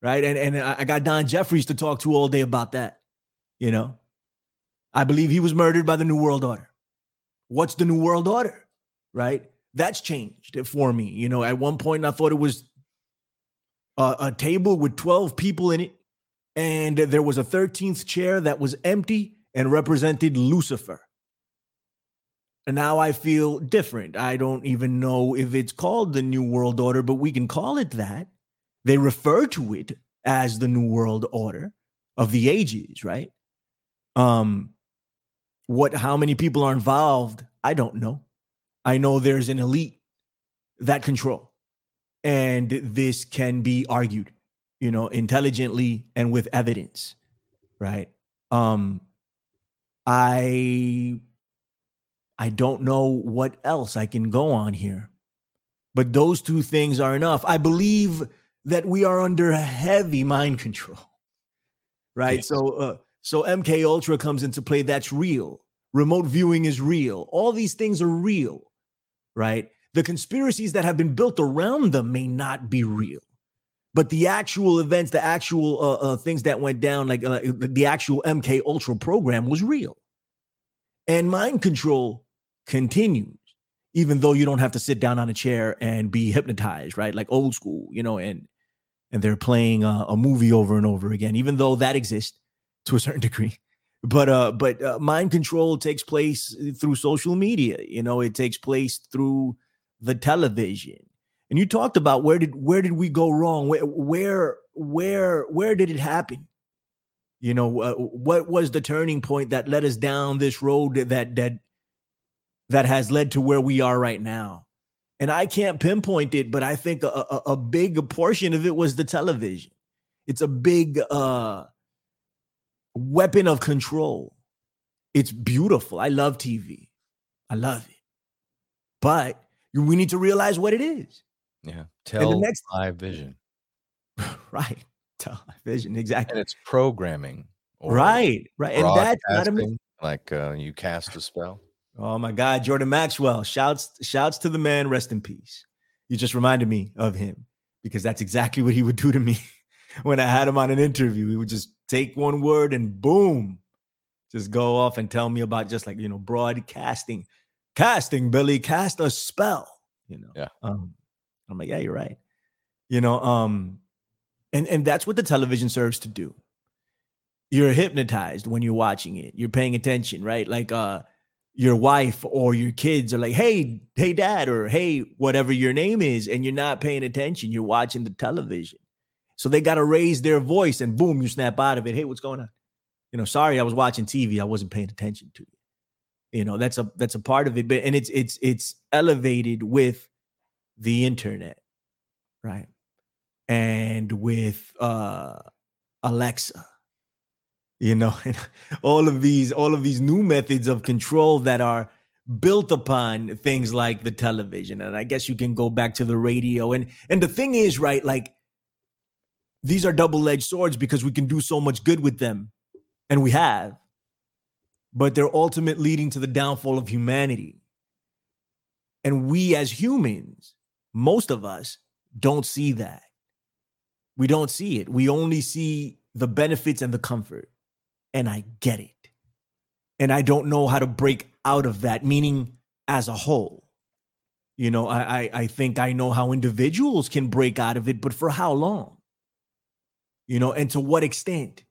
right? And, and I got Don Jeffries to talk to all day about that, you know? I believe he was murdered by the New World Order. What's the New World Order, right? That's changed it for me. You know, at one point I thought it was a, a table with 12 people in it, and there was a 13th chair that was empty and represented Lucifer. And now I feel different. I don't even know if it's called the New World Order, but we can call it that. They refer to it as the New World Order of the ages, right? Um, what how many people are involved, I don't know. I know there's an elite that control. And this can be argued, you know, intelligently and with evidence, right? Um I I don't know what else I can go on here. But those two things are enough. I believe that we are under heavy mind control. Right? Yes. So uh, so MK Ultra comes into play that's real. Remote viewing is real. All these things are real. Right? The conspiracies that have been built around them may not be real. But the actual events, the actual uh, uh, things that went down, like uh, the actual MK Ultra program, was real. And mind control continues, even though you don't have to sit down on a chair and be hypnotized, right? Like old school, you know, and and they're playing uh, a movie over and over again, even though that exists to a certain degree. But uh, but uh, mind control takes place through social media. You know, it takes place through the television. And you talked about where did where did we go wrong? Where where where where did it happen? You know, uh, what was the turning point that led us down this road that that that has led to where we are right now? And I can't pinpoint it, but I think a, a, a big portion of it was the television. It's a big uh, weapon of control. It's beautiful. I love TV. I love it. But we need to realize what it is. Yeah. Tell the next- live vision. right. tell vision exactly. And it's programming. or Right, right. And that's not a like uh, you cast a spell. Oh my God, Jordan Maxwell. Shouts, shouts to the man, rest in peace. You just reminded me of him because that's exactly what he would do to me when I had him on an interview. He would just take one word and boom, just go off and tell me about just like, you know, broadcasting, casting, Billy, cast a spell, you know. Yeah. Um, I'm like, yeah, you're right. You know, um, and and that's what the television serves to do. You're hypnotized when you're watching it. You're paying attention, right? Like uh your wife or your kids are like, hey, hey, dad, or hey, whatever your name is, and you're not paying attention. You're watching the television. So they got to raise their voice and boom, you snap out of it. Hey, what's going on? You know, sorry, I was watching TV. I wasn't paying attention to you. You know, that's a that's a part of it. But and it's it's it's elevated with the internet, right? And with uh Alexa you know and all of these all of these new methods of control that are built upon things like the television and i guess you can go back to the radio and and the thing is right like these are double-edged swords because we can do so much good with them and we have but they're ultimate leading to the downfall of humanity and we as humans most of us don't see that we don't see it we only see the benefits and the comfort and I get it. And I don't know how to break out of that, meaning as a whole. You know, I, I, I think I know how individuals can break out of it, but for how long? You know, and to what extent?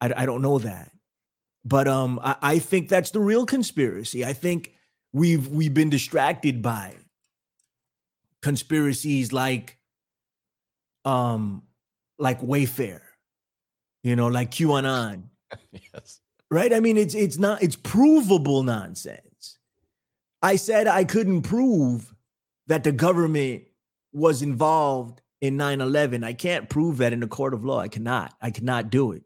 I, I don't know that. But um, I, I think that's the real conspiracy. I think we've we've been distracted by conspiracies like um like Wayfair you know, like QAnon, yes. right? I mean, it's it's not it's provable nonsense. I said I couldn't prove that the government was involved in 9-11. I can't prove that in a court of law. I cannot. I cannot do it.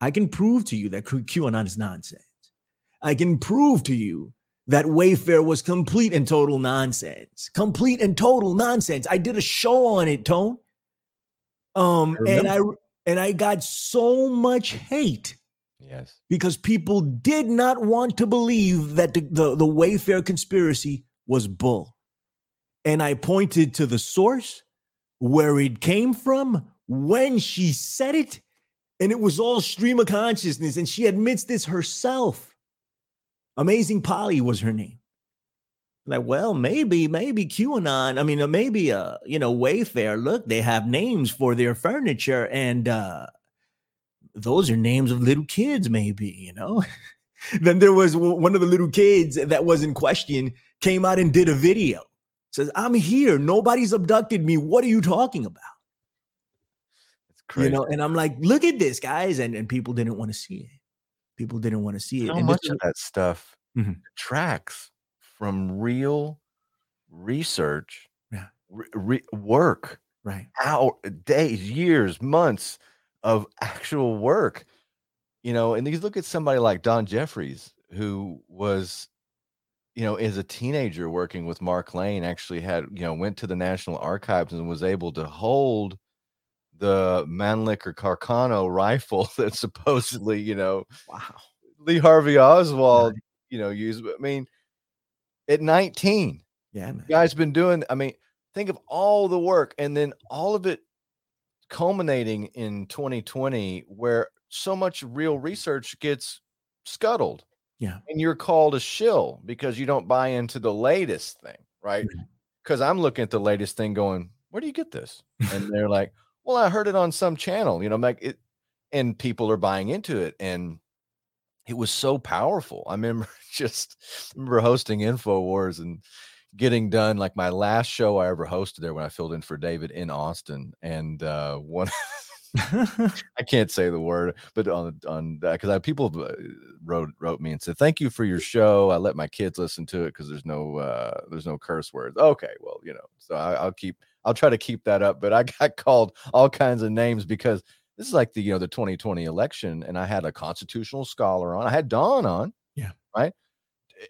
I can prove to you that QAnon is nonsense. I can prove to you that Wayfair was complete and total nonsense. Complete and total nonsense. I did a show on it, Tone. Um, I and I and I got so much hate Yes. because people did not want to believe that the, the, the Wayfair conspiracy was bull. And I pointed to the source, where it came from, when she said it, and it was all stream of consciousness. And she admits this herself. Amazing Polly was her name. Like, well, maybe, maybe QAnon. I mean, uh, maybe, uh, you know, Wayfair. Look, they have names for their furniture, and uh, those are names of little kids, maybe, you know. then there was one of the little kids that was in question came out and did a video. Says, I'm here. Nobody's abducted me. What are you talking about? It's crazy. You know, and I'm like, look at this, guys. And, and people didn't want to see it. People didn't want to see it. so and much is- of that stuff Mhm. tracks from real research, Yeah. re- re- work, right. hour, days, years, months of actual work. You know, and you look at somebody like Don Jeffries, who was you know, as a teenager working with Mark Lane, actually had, you know, went to the National Archives and was able to hold the Mannlicher Carcano rifle that supposedly, you know, Wow. Lee Harvey Oswald, you know, used. I mean, at 19, Yeah, guy's been doing. I mean, think of all the work and then all of it culminating in 2020, where so much real research gets scuttled. Yeah. And you're called a shill because you don't buy into the latest thing, right? Because I'm looking at the latest thing going, where do you get this? And they're like, well, I heard it on some channel, you know, like it, and people are buying into it. And it was so powerful. I remember just remember hosting InfoWars and getting done like my last show I ever hosted there when I filled in for David in Austin. And uh one I can't say the word, but on on that because I people uh, wrote wrote me and said thank you for your show. I let my kids listen to it because there's no uh there's no curse words. Okay, well you know, so I, I'll keep I'll try to keep that up. But I got called all kinds of names because this is like the you know the 2020 election, and I had a constitutional scholar on. I had Don on. Yeah. right.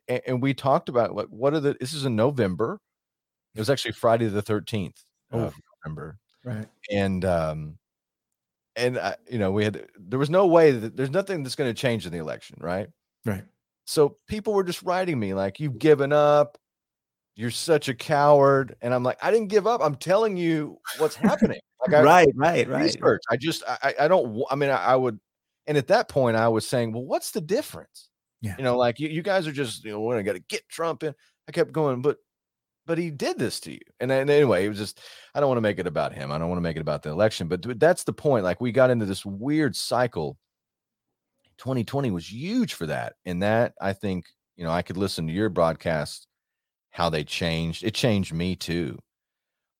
And, and we talked about like what are the this is in November. It was actually Friday the 13th of November right. and um and I, you know we had there was no way that there's nothing that's going to change in the election right Right. so people were just writing me like you've given up you're such a coward and i'm like i didn't give up i'm telling you what's happening like I, right. Right. Right. research i just i I- don't i mean I, I would and at that point i was saying well what's the difference Yeah. you know like you, you guys are just you know we're gonna get trump in i kept going but but he did this to you. And then anyway, it was just I don't want to make it about him. I don't want to make it about the election, but that's the point. Like we got into this weird cycle. 2020 was huge for that. And that I think, you know, I could listen to your broadcast how they changed. It changed me too.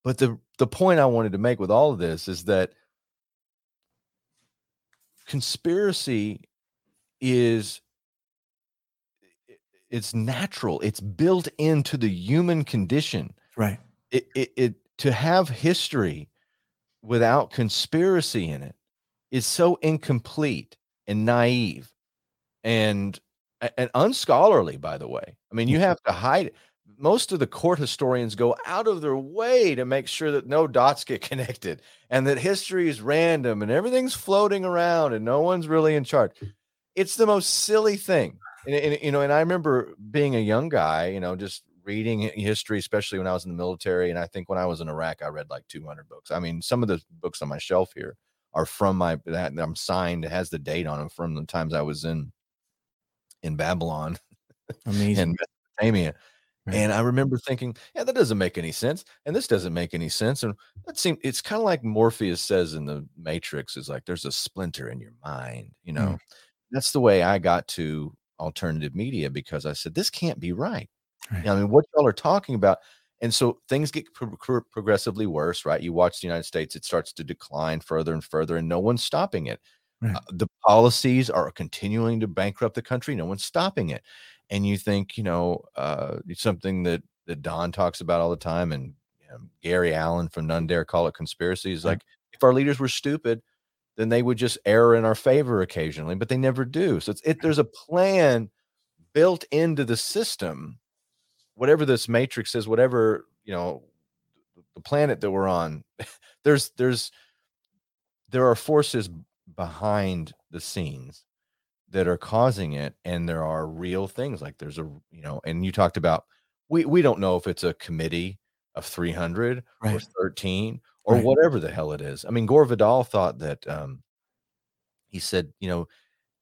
But the the point I wanted to make with all of this is that conspiracy is it's natural. It's built into the human condition Right. it, it, it to have history without conspiracy in it is so incomplete and naive and and unscholarly by the way i mean you have to hide it. most of the court historians go out of their way to make sure that no dots get connected and that history is random and everything's floating around and no one's really in charge it's the most silly thing and, and you know and i remember being a young guy you know just reading history especially when i was in the military and i think when i was in iraq i read like 200 books i mean some of the books on my shelf here are from my that i'm signed it has the date on them from the times i was in in babylon Amazing. and mesopotamia Right. and i remember thinking yeah that doesn't make any sense and this doesn't make any sense and that seemed it's kind of like morpheus says in the matrix is like there's a splinter in your mind you know Mm. that's the way i got to alternative media because i said this can't be right Right. I mean, what y'all are talking about. And so things get pro- pro- progressively worse, right? You watch the United States, it starts to decline further and further, and no one's stopping it. Right. Uh, the policies are continuing to bankrupt the country, no one's stopping it. And you think, you know, uh, it's something that, that Don talks about all the time, and um, Gary Allen from None Dare Call It Conspiracy is Right. like, if our leaders were stupid, then they would just err in our favor occasionally, but they never do. So it's it there's a plan built into the system whatever this matrix is whatever you know the planet that we're on there's there's there are forces behind the scenes that are causing it and there are real things like there's a you know and you talked about we we don't know if it's a committee of 300 or 13 or Right. whatever the hell it is i mean gore vidal thought that um he said you know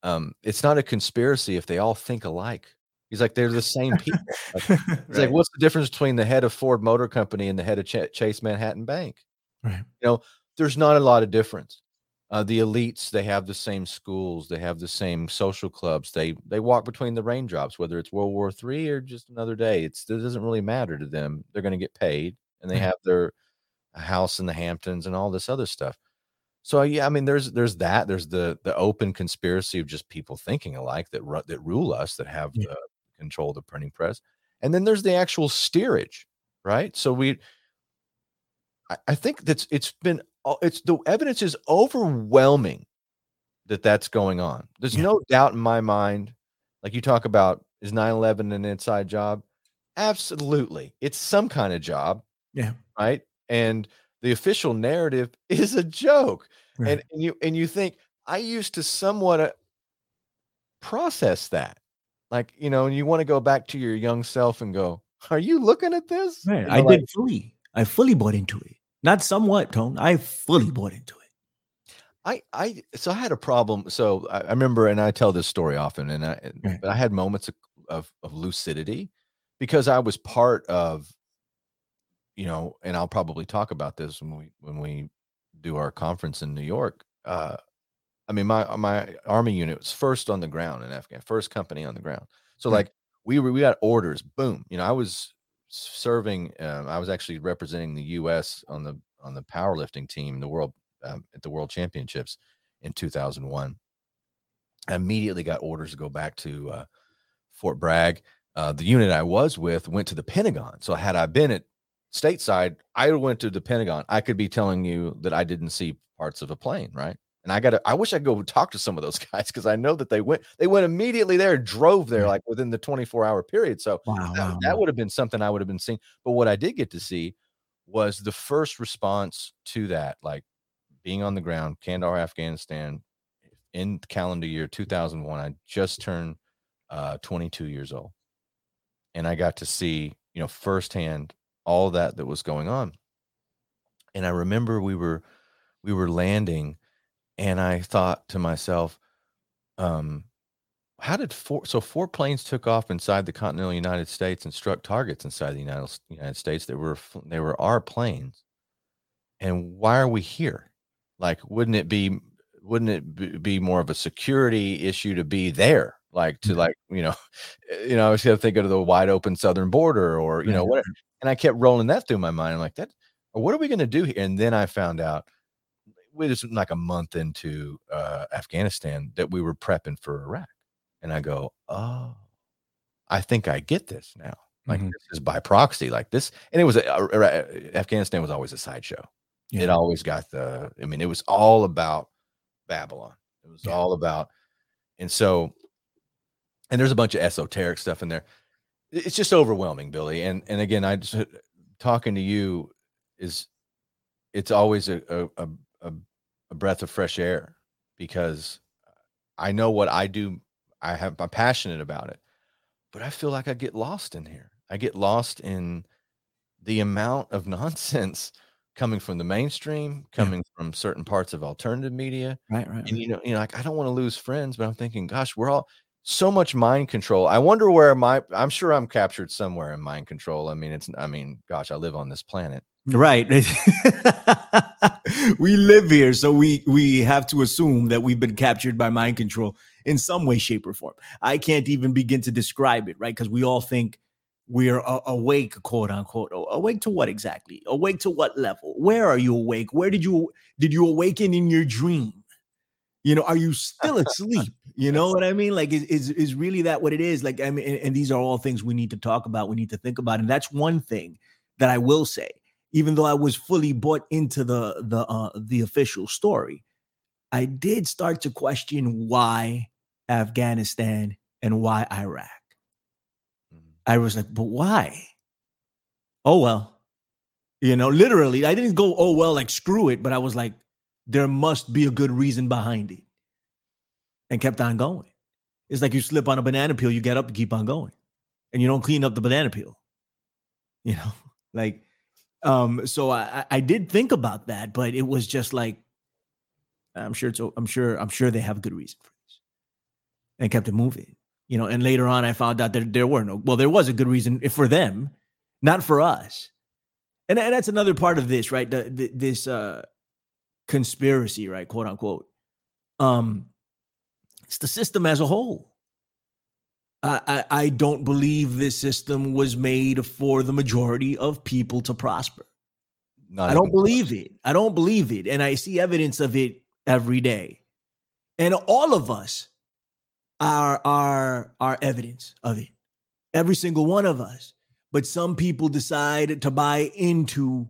um it's not a conspiracy if they all think alike he's like they're the same people Like, It's like, what's the difference between the head of Ford Motor Company and the head of Ch- Chase Manhattan Bank? Right. You know, there's not a lot of difference. Uh, the elites, they have the same schools, they have the same social clubs. They they walk between the raindrops, whether it's World War Three or just another day. It's it doesn't really matter to them. They're going to get paid, and they Right. have their house in the Hamptons and all this other stuff. So yeah, I mean, there's there's that. There's the the open conspiracy of just people thinking alike that ru- that rule us, that have Yeah. the control of the printing press and then there's the actual steerage right so we I, I think that's it's been it's the evidence is overwhelming that that's going on there's Yeah. no doubt in my mind like you talk about is 9-11 an inside job Absolutely. It's some kind of job. Yeah. Right. And the official narrative is a joke. Right. And, and you and you think I used to somewhat uh, process that. Like, you know, and you want to go back to your young self and go, Are you looking at this? Right. You know, I like- did fully. I fully bought into it. Not somewhat, Tone. I fully bought into it. I, I, so I had a problem. So I, I remember, and I tell this story often, and I, Right. but I had moments of, of, of lucidity because I was part of, you know, and I'll probably talk about this when we, when we do our conference in New York. Uh, I mean, my, my army unit was first on the ground in Afghan, first company on the ground. So Right. like we were, we got orders, boom. You know, I was serving, um, I was actually representing the U.S. on the, on the powerlifting team, the world, um, at the world championships in 2001. I immediately got orders to go back to uh, Fort Bragg. Uh, the unit I was with went to the Pentagon. So had I been at stateside, I went to the Pentagon. I could be telling you that I didn't see parts of a plane, right? And I got to, I wish I'd go talk to some of those guys because I know that they went, they went immediately there, drove there like within the 24 hour period. So Wow. that, that would have been something I would have been seeing. But what I did get to see was the first response to that, like being on the ground, Kandahar, Afghanistan, in calendar year 2001. I just turned uh, 22 years old, and I got to see, you know, firsthand all that that was going on. And I remember we were we were landing, and I thought to myself, um, how did four so four planes took off inside the continental united states and struck targets inside the united, united states that were they were our planes and why are we here like wouldn't it be wouldn't it be more of a security issue to be there like to Mhm. like you know you know i was gonna think of the wide open southern border or you know what and i kept rolling that through my mind i'm like that what are we going to do here and then i found out we just like a month into uh, afghanistan that we were prepping for iraq and I go, oh, I think I get this now. Like Mhm. this is by proxy, like this. And it was a, uh, uh, Afghanistan was always a sideshow. It always got the. I mean, it was all about Babylon. It was Yeah. all about, and so, and there's a bunch of esoteric stuff in there. It's just overwhelming, Billy. And and again, I just talking to you is, it's always a a a, a, breath of fresh air because I know what I do. I have I'm passionate about it, but I feel like I get lost in here. I get lost in the amount of nonsense coming from the mainstream, Yeah. coming from certain parts of alternative media. Right, right. And you know, you know, like I don't want to lose friends, but I'm thinking, gosh, we're all so much mind control. I wonder where my I'm sure I'm captured somewhere in mind control. I mean, it's I mean, gosh, I live on this planet. Right. we live here, so we we have to assume that we've been captured by mind control in some way, shape, or form. I can't even begin to describe it, right? Because we all think we're a- awake, quote unquote. Awake to what exactly? Awake to what level? Where are you awake? Where did you did you awaken in your dream? You know, are you still asleep? You know what I mean? Like, is is, is really that what it is? Like, I mean, and, and these are all things we need to talk about. We need to think about, and that's one thing that I will say even though I was fully bought into the the uh, the official story, I did start to question why Afghanistan and why Iraq. I was like, but why? Oh well, you know, literally, I didn't go, oh well, like screw it, but I was like, there must be a good reason behind it, and kept on going. It's like you slip on a banana peel, you get up, and keep on going, and you don't clean up the banana peel. You know, like um, so I, I- did think about that, but it was just like, I'm sure it's, I'm sure, I'm sure they have a good reason for this, and kept it moving. You know, and later on, I found out that there were no. Well, there was a good reason for them, not for us. And, and that's another part of this, right? The, the, this uh, conspiracy, right, quote unquote. Um, it's the system as a whole. I, I, I don't believe this system was made for the majority of people to prosper. Not I don't believe close. it. I don't believe it. And I see evidence of it every day. And all of us are are are evidence of it. Every single one of us. But some people decide to buy into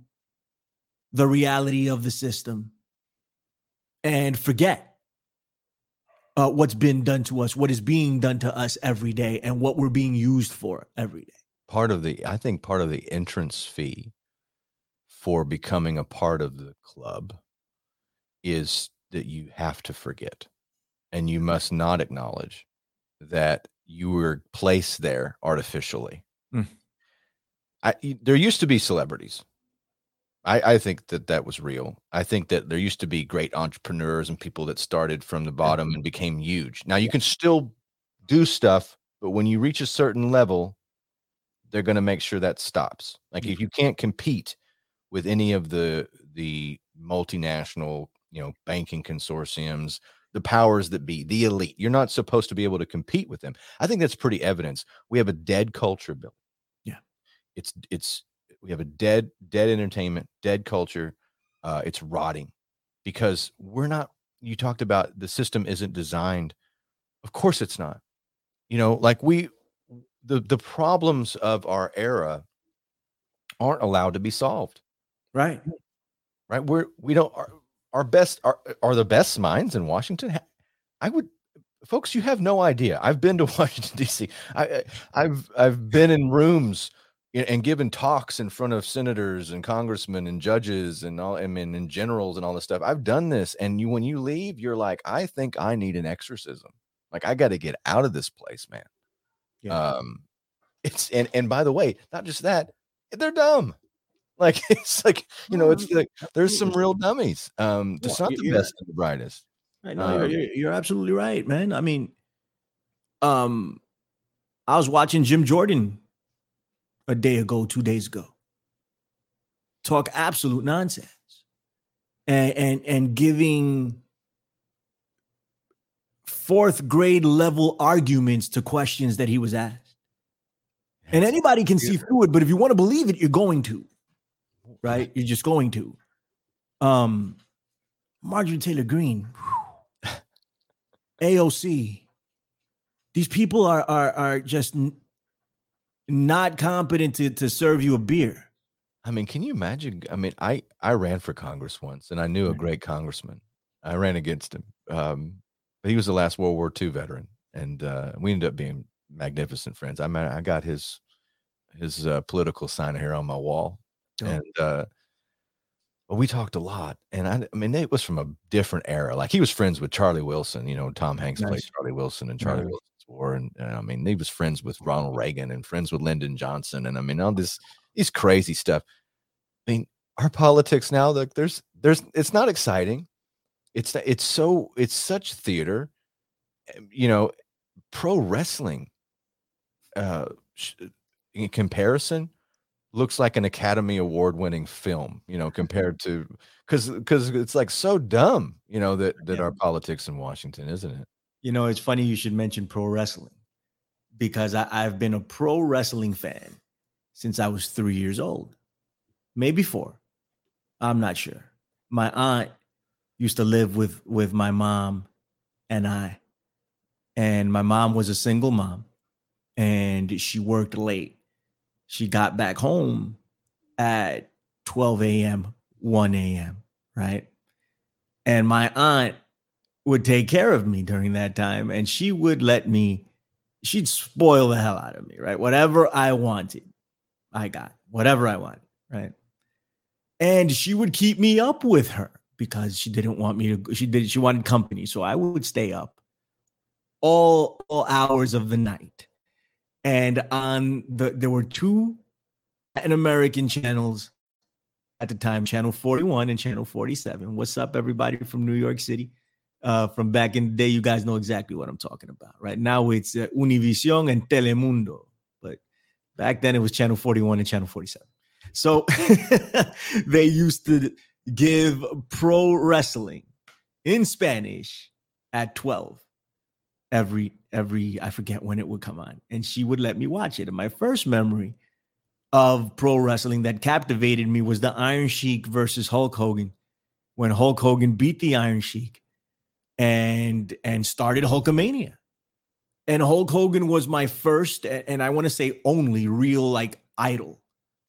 the reality of the system and forget uh, what's been done to us, what is being done to us every day, and what we're being used for every day. part of the I think part of the entrance fee for becoming a part of the club is that you have to forget and you must not acknowledge that you were placed there artificially. Mm. I, there used to be celebrities. I, I think that that was real. I think that there used to be great entrepreneurs and people that started from the bottom mm-hmm. and became huge. Now you can still do stuff, but when you reach a certain level, they're going to make sure that stops. Like if mm-hmm. you can't compete with any of the the multinational, you know, banking consortiums, the powers that be, the elite, you're not supposed to be able to compete with them. I think that's pretty evidence. We have a dead culture, Bill. Yeah. It's it's we have a dead dead entertainment, dead culture. Uh, it's rotting because we're not. You talked about the system isn't designed. Of course, it's not. You know, like we the the problems of our era aren't allowed to be solved Right. right we're we don't our, our best are, are the best minds in washington i would folks you have no idea i've been to washington dc i I- i've i've been in rooms and given talks in front of senators and congressmen and judges and all i mean and generals and all this stuff. I've done this and you when you leave you're like i think i need an exorcism. Like i got to get out of this place man. Yeah. um it's and and by the way not just that they're dumb. Like it's like you know it's like there's some real dummies. Um just Well, not the best and the brightest. I know Um, you're, you're absolutely right, man. I mean, um, I was watching Jim Jordan a day ago, two days ago, talk absolute nonsense, and and and giving fourth grade level arguments to questions that he was asked. And anybody can see through it, but if you want to believe it, you're going to, right? You're just going to. Um, Marjorie Taylor Greene, AOC. These people are are are just not competent to to serve you a beer. i mean can you imagine i mean i i ran for congress once and i knew a great congressman i ran against him um but he was the last world war ii veteran and uh we ended up being magnificent friends i mean i got his his uh, political sign here on my wall Dope. and uh but we talked a lot and I, I mean it was from a different era like he was friends with charlie wilson you know tom hanks played charlie wilson and charlie Right. wilson's war and, and i mean he was friends with ronald reagan and friends with lyndon johnson and i mean all this these crazy stuff. I mean our politics now like there's there's it's not exciting. It's it's so it's such theater um, you know pro wrestling uh in comparison looks like an academy award winning film you know compared to because because it's like so dumb you know that that Yeah. our politics in washington isn't it You know, it's funny you should mention pro wrestling because I, I've been a pro wrestling fan since I was three years old, maybe four. I'm not sure. My aunt used to live with with my mom and I, and my mom was a single mom, and she worked late. She got back home at 12 a.m., 1 a.m., right? And my aunt would take care of me during that time and she would let me she'd spoil the hell out of me right? Whatever i wanted i got whatever i wanted right? And she would keep me up with her because she didn't want me to she did she wanted company so i would stay up all, all hours of the night. And on the there were two Latin american channels at the time channel 41 and channel 47 what's up everybody from new york city uh, from back in the day, you guys know exactly what I'm talking about. Right now, it's uh, Univision and Telemundo, but back then it was Channel 41 and Channel 47. So they used to give pro wrestling in Spanish at 12 every every I forget when it would come on, and she would let me watch it. And my first memory of pro wrestling that captivated me was the Iron Sheik versus Hulk Hogan, when Hulk Hogan beat the Iron Sheik and and started Hulkamania. And Hulk Hogan was my first and I want to say only real like idol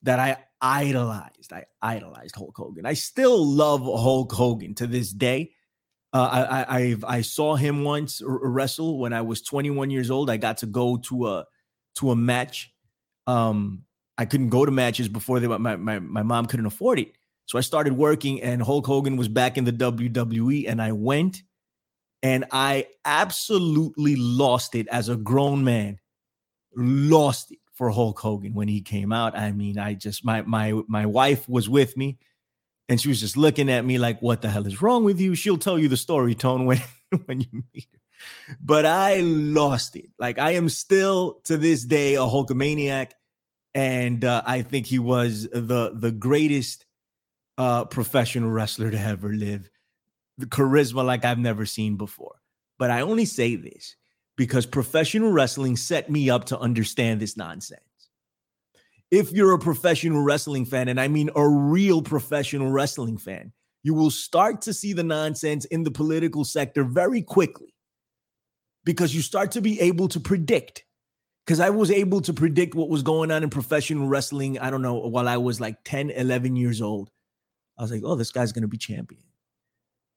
that I idolized. I idolized Hulk Hogan. I still love Hulk Hogan to this day. Uh, I, I I saw him once wrestle when I was 21 years old. I got to go to a to a match um, I couldn't go to matches before they my, my my mom couldn't afford it. So I started working, and Hulk Hogan was back in the WWE, and I went, and I absolutely lost it as a grown man, lost it for Hulk Hogan when he came out. I mean, I just my my my wife was with me, and she was just looking at me like, "What the hell is wrong with you?" She'll tell you the story, Tone, when when you meet her. But I lost it. Like I am still to this day a Hulkamaniac, and uh, I think he was the the greatest uh, professional wrestler to ever live. The charisma like I've never seen before. But I only say this because professional wrestling set me up to understand this nonsense. If you're a professional wrestling fan, and I mean a real professional wrestling fan, you will start to see the nonsense in the political sector very quickly because you start to be able to predict. Because I was able to predict what was going on in professional wrestling, I don't know, while I was like 10, 11 years old. I was like, oh, this guy's going to be champion.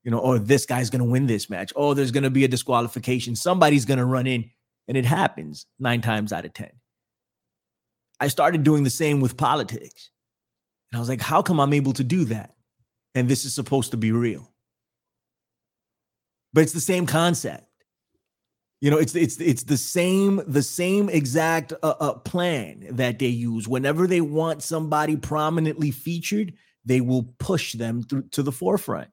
You know, or this guy's going to win this match. Oh, there's going to be a disqualification. Somebody's going to run in. And it happens nine times out of 10. I started doing the same with politics. And I was like, how come I'm able to do that? And this is supposed to be real. But it's the same concept. You know, it's it's it's the same the same exact uh, uh, plan that they use whenever they want somebody prominently featured they will push them through to the forefront.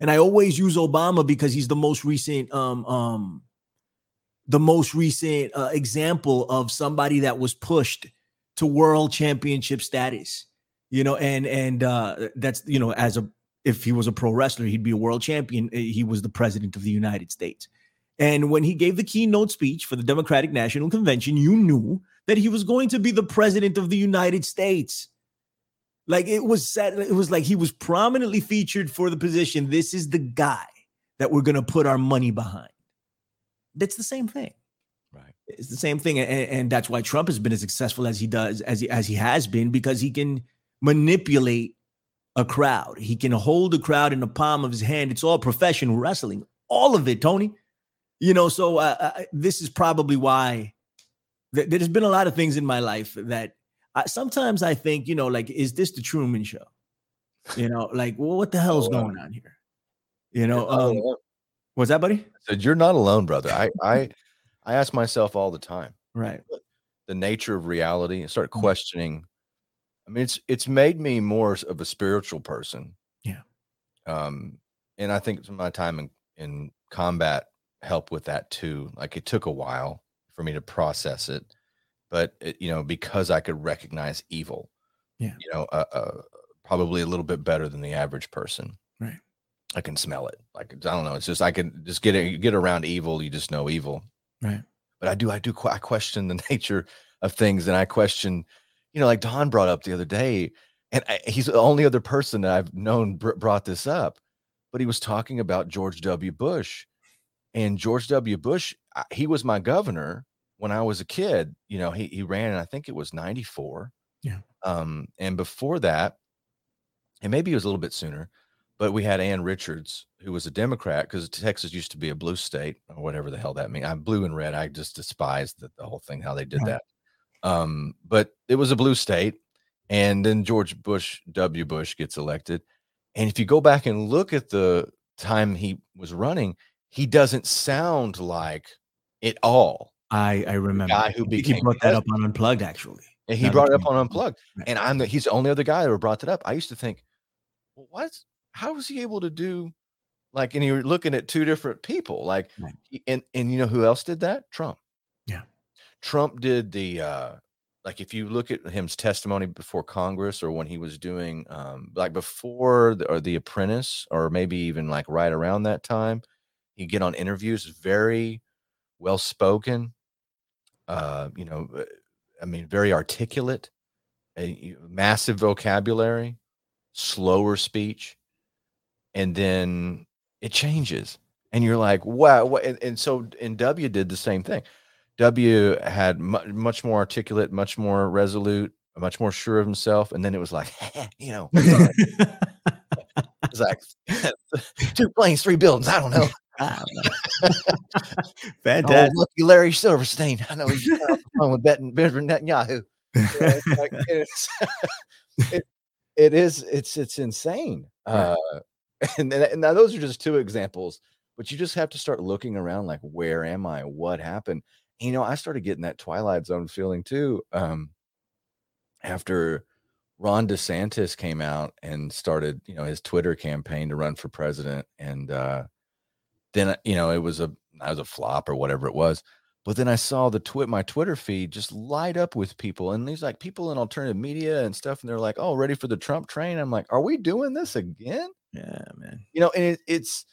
And I always use Obama because he's the most recent um um the most recent uh, example of somebody that was pushed to world championship status. You know, and and uh that's you know as a if he was a pro wrestler, he'd be a world champion. Eh, he was the president of the United States. And when he gave the keynote speech for the Democratic National Convention, you knew that he was going to be the president of the United States. Like it was set, it was like he was prominently featured for the position. This is the guy that we're going to put our money behind. That's the same thing. Right. It's the same thing. And, and that's why Trump has been as successful as he does, as he, as he has been, because he can manipulate a crowd. He can hold a crowd in the palm of his hand. It's all professional wrestling, all of it, Tony. You know, so uh, uh, this is probably why th- there's been a lot of things in my life that I, sometimes I think, you know, like, is this the Truman Show? You know, like, well, what the hell's oh, going on here? You know, um, what's that, buddy? I said you're not alone, brother. I I I ask myself all the time, right? The nature of reality and start mm. questioning. I mean, it's it's made me more of a spiritual person. Yeah. Um, and I think my time in, in combat helped with that too. Like it took a while for me to process it but it, you know because i could recognize evil yeah. you know uh, uh, probably a little bit better than the average person. Right. I can smell it. Like i don't know it's just i can just get it get around evil you just know evil. Right. But i do i do i question the nature of things and i question you know like don brought up the other day and I, he's the only other person that i've known br- brought this up but he was talking about george w. Bush and george w. Bush he was my governor when I was a kid, you know, he he ran, I think it was 94. Yeah. Um, and before that, and maybe it was a little bit sooner, but we had Ann Richards, who was a Democrat, because Texas used to be a blue state or whatever the hell that means. I'm blue and red. I just despise the, the whole thing, how they did right. that. Um, but it was a blue state. And then George Bush, W. Bush gets elected. And if you go back and look at the time he was running, he doesn't sound like it all I I remember guy who became he brought that up on Unplugged actually. And he brought it up on Unplugged, and I'm the he's the only other guy that ever brought that up. I used to think, well, what? How was he able to do? Like, and you're looking at two different people, like, right. and and you know who else did that? Trump. Yeah, Trump did the uh like if you look at him's testimony before Congress or when he was doing um like before the, or the Apprentice or maybe even like right around that time, he get on interviews very well spoken uh, you know, uh, I mean, very articulate, a massive vocabulary, slower speech, and then it changes, and you're like, wow. What? And, and so, and W did the same thing. W had mu- much more articulate, much more resolute, much more sure of himself, and then it was like, you know, it's like two planes, three buildings. I don't know. Fantastic. Oh, lucky Larry Silverstein. I know he's on with betting Benjamin Netanyahu. It's like, it's, it, it is it's it's insane. Uh, and, and now those are just two examples, but you just have to start looking around like, where am I? What happened? you know, I started getting that Twilight Zone feeling too. Um, after Ron DeSantis came out and started, you know, his Twitter campaign to run for president, and uh, then you know it was a I was a flop or whatever it was. But then I saw the twit my Twitter feed just light up with people, and these like people in alternative media and stuff, and they're like, "Oh, ready for the Trump train?" I'm like, "Are we doing this again?" Yeah, man. You know, and it, it's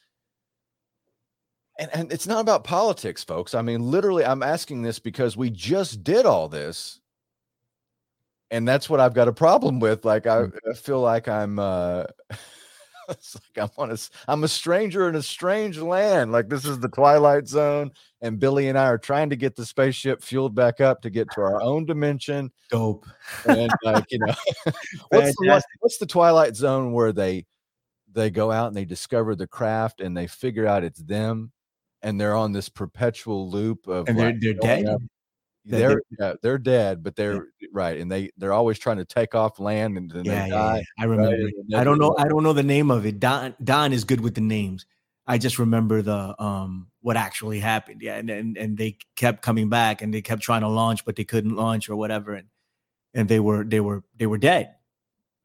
and, and it's not about politics, folks. I mean, literally, I'm asking this because we just did all this. And that's what I've got a problem with. Like, I. I feel like I'm, uh, it's like I'm on a, I'm a stranger in a strange land. Like, this is the Twilight Zone. And Billy and I are trying to get the spaceship fueled back up to get to our own dimension. Dope. And, like, you know, what's the, what's the Twilight Zone where they, they go out and they discover the craft and they figure out it's them and they're on this perpetual loop of And they're they're dead. up- they're yeah, they're dead but they're right and they they're always trying to take off land and then Yeah, they yeah, die yeah. I remember. they I don't know. I don't know the name of it. Don Don is good with the names. I just remember the um what actually happened. Yeah, and and, and they kept coming back and they kept trying to launch, but they couldn't launch or whatever, and and they were they were they were dead.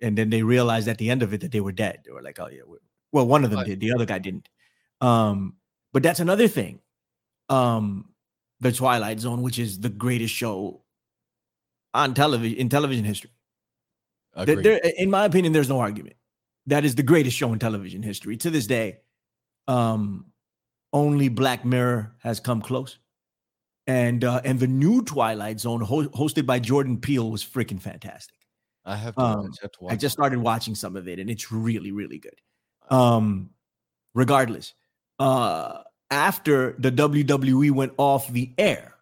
And then they realized at the end of it that they were dead. They were like, "Oh yeah." we well, one of them Right. did. The other guy didn't. Um, but that's another thing. Um, the Twilight Zone, which is the greatest show on television in television history. There, Agreed. there- in my opinion, there's no argument. That is the greatest show in television history to this day. Um, only Black Mirror has come close, and uh, and the new Twilight Zone, ho- hosted by Jordan Peele, was freaking fantastic. I have to, um, I have I just started watching some of it, and it's really, really good. Um, regardless, uh, after the WWE went off the air,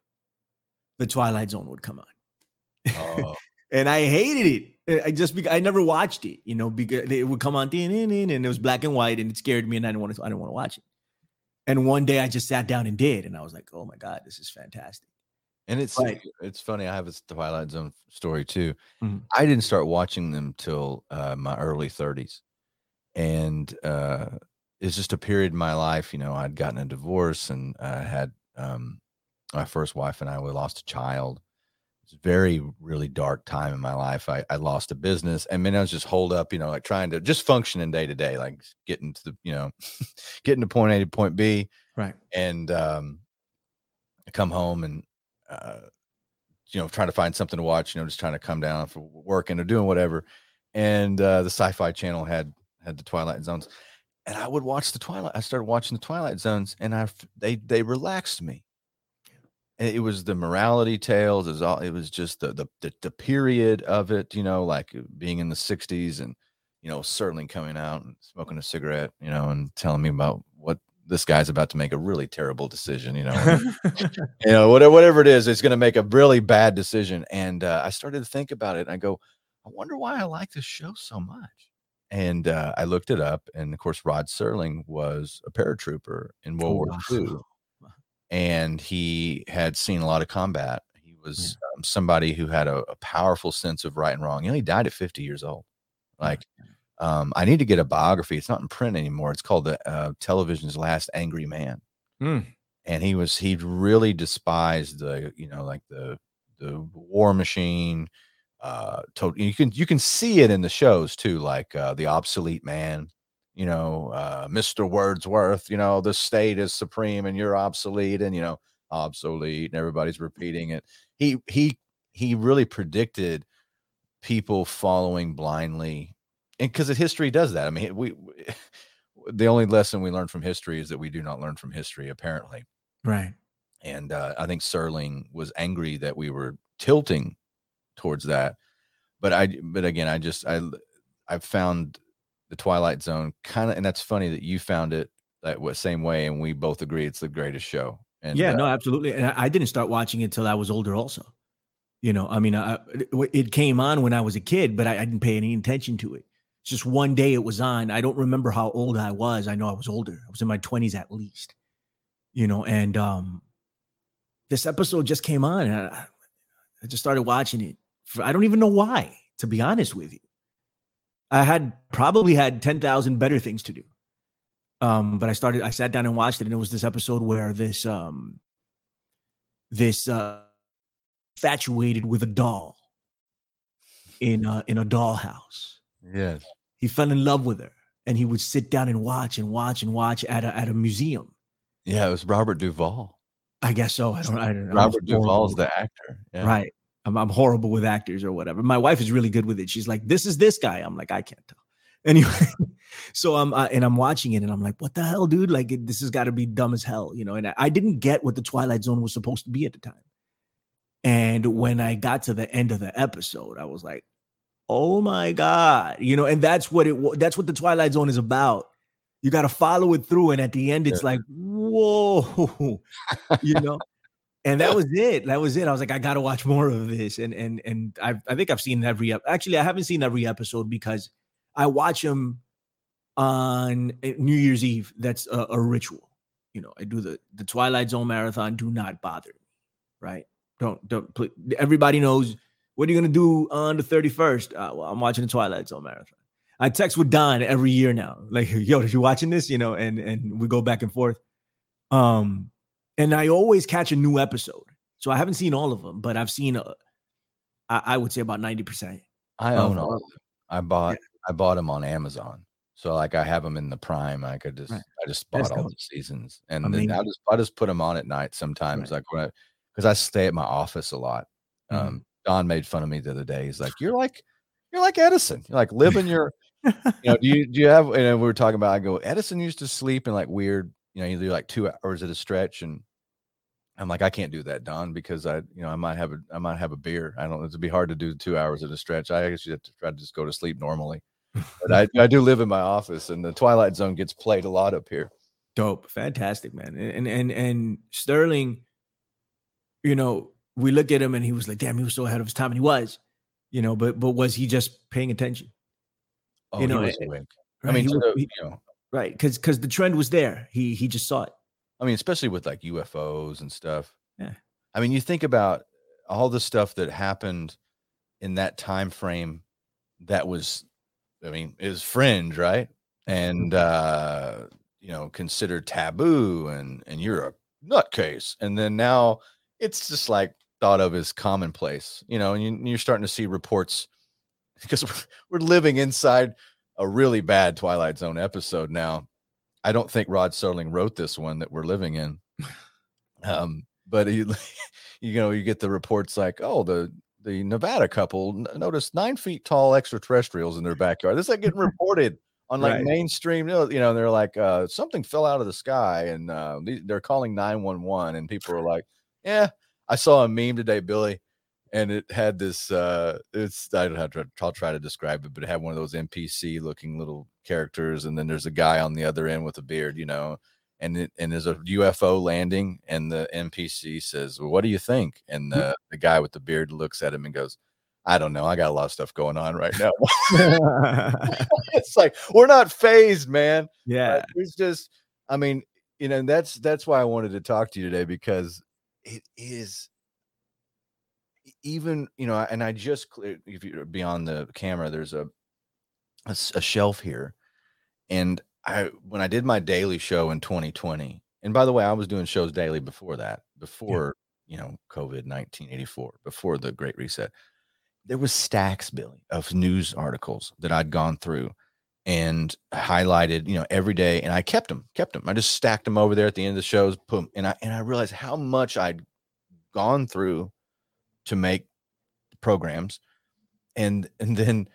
the Twilight Zone would come on oh, and I hated it. I just because I never watched it, you know, because it would come on and it was black and white and it scared me and I didn't want to. I didn't want to watch it. And one day I just sat down and did, and I was like, "Oh my god, this is fantastic!" and it's Right. it's funny i have a twilight zone story too Mhm. i didn't start watching them till uh, my early 30s and uh it's just a period in my life you know i'd gotten a divorce and i had um my first wife and i we lost a child. It's a very really dark time in my life. I, I lost a business and then i was just holed up you know like trying to just functioning day to day like getting to the you know getting to point a to point b Right. and um I come home and uh you know trying to find something to watch you know just trying to come down for working or doing whatever. And uh the sci-fi channel had had the twilight zones and i would watch the twilight i started watching the twilight zones and I they they relaxed me. And it was the morality tales it was all it was just the the the, the period of it you know like uh, being in the 60s and you know certainly coming out and smoking a cigarette you know and telling me about what this guy's about to make a really terrible decision you know you know whatever whatever it is it's going to make a really bad decision. And uh, i started to think about it and i go i wonder why i like this show so much and uh, i looked it up and of course rod serling was a paratrooper in world Oh, war ii Wow. and he had seen a lot of combat. He was um, somebody who had a, a powerful sense of right and wrong. You know he died at 50 years old. Like um, i need to get a biography. It's not in print anymore. It's called the uh, television's last angry man. Hmm. and he was he really despised the you know like the the war machine uh to, you can you can see it in the shows too like uh the obsolete man you know uh mr wordsworth you know the state is supreme and you're obsolete and you know obsolete and everybody's repeating it. He he he really predicted people following blindly and because history does that. I mean we, we the only lesson we learn from history is that we do not learn from history apparently. Right. and uh, I think Serling was angry that we were tilting towards that. But I, but again, I just I I found the Twilight Zone kind of, and that's funny that you found it that wa- same way, and we both agree it's the greatest show. And yeah, uh, no, absolutely. And I, I didn't start watching it till I was older. Also, you know, I mean, I, it- came on when I was a kid, but I, I didn't pay any attention to it. It's just one day it was on. I don't remember how old I was. I know I was older. I was in my twenties at least. You know, and um, this episode just came on, and I, I just started watching it For, I don't even know why, to be honest with you. I had probably had 10,000 better things to do. Um, but I started, I sat down and watched it, and it was this episode where this, um, this, uh, infatuated with a doll in, uh, in a dollhouse. Yes. He fell in love with her, and he would sit down and watch and watch and watch at a, at a museum. Yeah, it was Robert Duvall. I guess so. I don't. I don't. Robert horrible Duvall's the actor. Yeah. right. I'm, I'm horrible with actors or whatever. My wife is really good with it. She's like, "This is this guy." I'm like, "I can't tell." Anyway, so I'm uh, and I'm watching it and I'm like, "What the hell, dude? Like, it, this has got to be dumb as hell," you know. And I, I didn't get what the Twilight Zone was supposed to be at the time. And when I got to the end of the episode, I was like, "Oh my god," you know. And that's what it. That's what the Twilight Zone is about. You got to follow it through, and at the end, it's like, "Whoa," you know and that was it. That was it. I was like, I gotta watch more of this, and and and I I think I've seen every. Actually, I haven't seen every episode because I watch them on uh, New Year's Eve. That's a, a ritual. You know, I do the the Twilight Zone marathon. Do not bother me, right? Don't don't. Put, everybody knows what are you gonna do on the thirty first. Uh, well, I'm watching the Twilight Zone marathon. I text with Don every year now, like, yo, did you're watching this? You know, and and we go back and forth. Um, and I always catch a new episode. So I haven't seen all of them, but I've seen, a, I, I would say about ninety percent. I own all of them. I bought I bought them on Amazon. So like I have them in the prime. I could just Right. I just That's bought all dope. the seasons, and then I just I just put them on at night sometimes, like when because I stay at my office a lot. Mhm. Um, Don made fun of me the other day. He's like, "You're like you're like Edison. You're like living your you know, do you do you have? And we were talking about. I go, Edison used to sleep in like weird. You know, you do like two hours at a stretch, and I'm like, I can't do that, Don, because I, you know, I might have a, I might have a beer. I don't. It'd be hard to do two hours at a stretch. I actually have to try to just go to sleep normally. But I, I do live in my office, and the Twilight Zone gets played a lot up here. Dope, fantastic, man. And and and Serling, you know, we look at him and he was like, damn, he was so ahead of his time, and he was, you know, but but was he just paying attention? Oh, You he know, was eh, awake. Right? I mean, He to the- he- you know, right, because because the trend was there. He he just saw it. I mean, especially with like UFOs and stuff. Yeah. I mean, you think about all the stuff that happened in that time frame that was, I mean, is fringe, right? And uh, you know, considered taboo and and you're a nutcase. And then now it's just like thought of as commonplace, you know, and you, you're starting to see reports because we're, we're living inside a really bad Twilight Zone episode now. I don't think Rod Serling wrote this one that we're living in. Um, but you, you know, you get the reports like, oh, the the Nevada couple n- noticed nine feet tall extraterrestrials in their backyard. This is like getting reported on like Right. mainstream. You know, you know, they're like, uh, something fell out of the sky, and uh, they're calling nine one one, and people are like, yeah. I saw a meme today, Billy, and it had this. uh It's I don't have to. I'll try to describe it, but it had one of those NPC looking little characters, and then there's a guy on the other end with a beard, you know, and it, and there's a UFO landing, and the NPC says, well, "What do you think?" And the the guy with the beard looks at him and goes, "I don't know. I got a lot of stuff going on right now." it's like we're not phased, man. yeah, Like, It's just, I mean, you know, and that's that's why I wanted to talk to you today because it is even, you know, and I just cleared if you're beyond the camera, there's a a shelf here, and I when I did my daily show in 2020, and by the way, I was doing shows daily before that, before you know COVID 1984, before the Great Reset. There was stacks, Billy, of news articles that I'd gone through and highlighted, you know, every day, and I kept them, kept them. I just stacked them over there at the end of the shows, boom, and I and I realized how much I'd gone through to make programs, and and then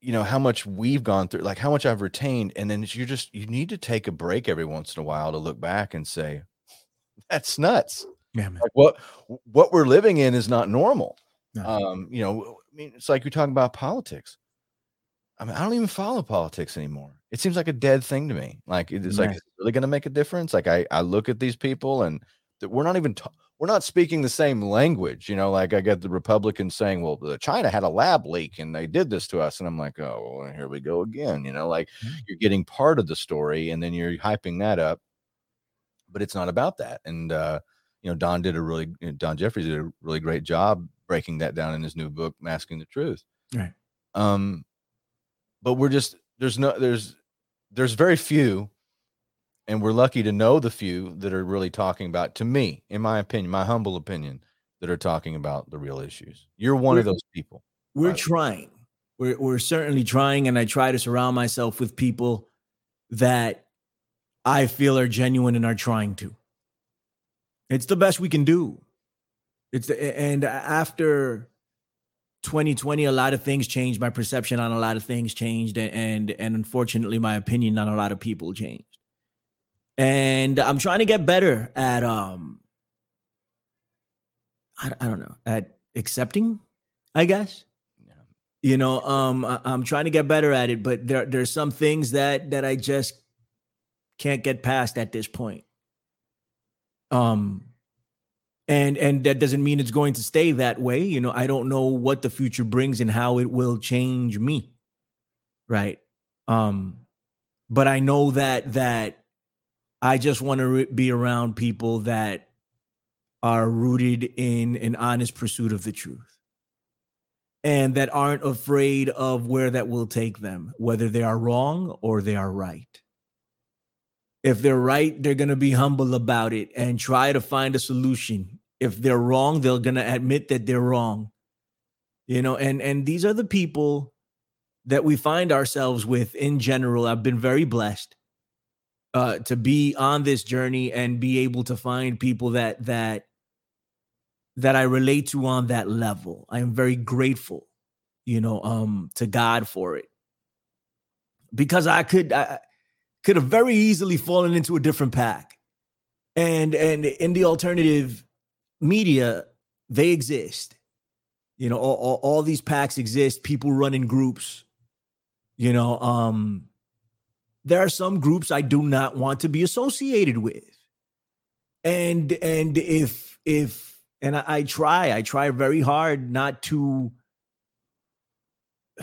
you know how much we've gone through, like how much I've retained, and then you just you need to take a break every once in a while to look back and say, that's nuts. yeah, man. Like what what we're living in is not normal. No. Um, you know, I mean, it's like you're talking about politics. I mean, I don't even follow politics anymore. It seems like a dead thing to me. Like it's like Yeah. is it really going to make a difference? Like I I look at these people and that we're not even ta- we're not speaking the same language. You know, like I get the Republicans saying, "Well, the China had a lab leak and they did this to us," and I'm like, "Oh, well, here we go again." You know, like Yeah. you're getting part of the story and then you're hyping that up, but it's not about that. And uh, you know, Don did a really Don Jeffries did a really great job breaking that down in his new book, Masking the Truth. Right. Um, but we're just there's no there's there's very few, and we're lucky to know the few that are really talking about. To me, in my opinion, my humble opinion, that are talking about the real issues. You're one We're- of those people. We're trying. We're we're certainly trying, and I try to surround myself with people that I feel are genuine and are trying to. It's the best we can do. It's the, and after 2020, a lot of things changed. My perception on a lot of things changed, and and, and unfortunately, my opinion on a lot of people changed. And I'm trying to get better at um, I, I don't know, at accepting, I guess. Yeah. you know um I, i'm trying to get better at it but there there's some things that that i just can't get past at this point. Um and and that doesn't mean it's going to stay that way. You know i don't know what the future brings and how it will change me. Right? Um but i know that that i just want to re- be around people that are rooted in an honest pursuit of the truth and that aren't afraid of where that will take them, whether they are wrong or they are right. If they're right, they're going to be humble about it and try to find a solution. If they're wrong, they're going to admit that they're wrong. You know, and and these are the people that we find ourselves with in general. I've been very blessed uh to be on this journey and be able to find people that that that I relate to on that level. I am very grateful, you know, um, to God for it. Because I could I could have very easily fallen into a different pack. And and in the alternative media, they exist. You know, all, all, all these packs exist, people run in groups. You know, um, there are some groups I do not want to be associated with. And and if if and I, I try i try very hard not to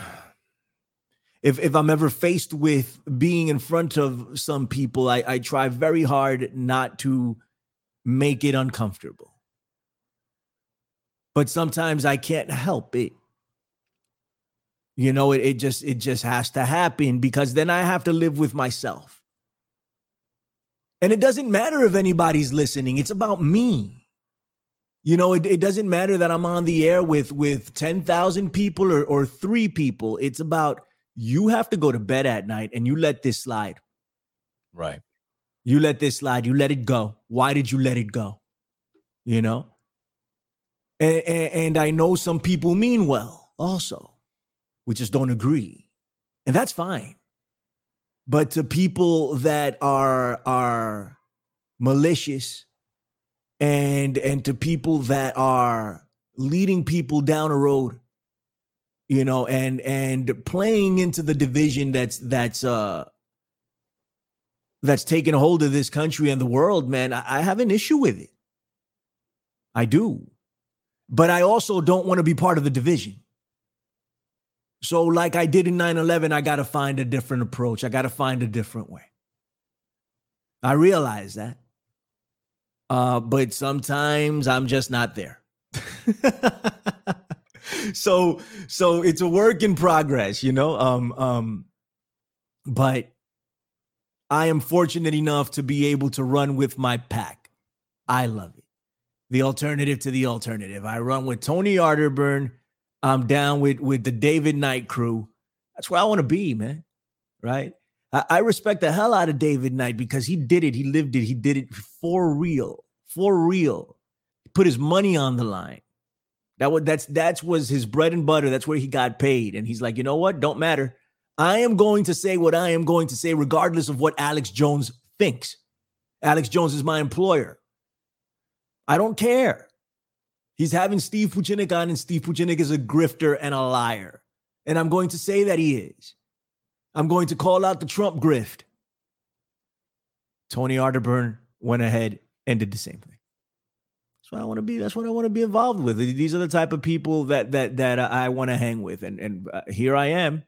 if if i'm ever faced with being in front of some people i i try very hard not to make it uncomfortable but sometimes i can't help it you know it, it just it just has to happen because then i have to live with myself and it doesn't matter if anybody's listening it's about me you know, it, it doesn't matter that I'm on the air with with 10,000 people or, or three people. It's about you have to go to bed at night and you let this slide. Right. You let this slide. You let it go. Why did you let it go? You know? And, and, and I know some people mean well also. We just don't agree. And that's fine. But to people that are are malicious and and to people that are leading people down a road you know and and playing into the division that's that's uh that's taken hold of this country and the world man i, I have an issue with it i do but i also don't want to be part of the division so like i did in 9-11 i gotta find a different approach i gotta find a different way i realize that uh, but sometimes I'm just not there. so so it's a work in progress, you know. Um, um, but I am fortunate enough to be able to run with my pack. I love it. The alternative to the alternative. I run with Tony Arterburn. I'm down with with the David Knight crew. That's where I want to be, man. Right? I, I respect the hell out of David Knight because he did it. He lived it. He did it for real. For real. He put his money on the line. That was that's that's was his bread and butter. That's where he got paid. And he's like, you know what? Don't matter. I am going to say what I am going to say, regardless of what Alex Jones thinks. Alex Jones is my employer. I don't care. He's having Steve Pieczenik on, and Steve Pieczenik is a grifter and a liar. And I'm going to say that he is. I'm going to call out the Trump grift. Tony Arterburn went ahead and did the same thing. That's what I want to be. That's what I want to be involved with. These are the type of people that that that I want to hang with, and and uh, here I am,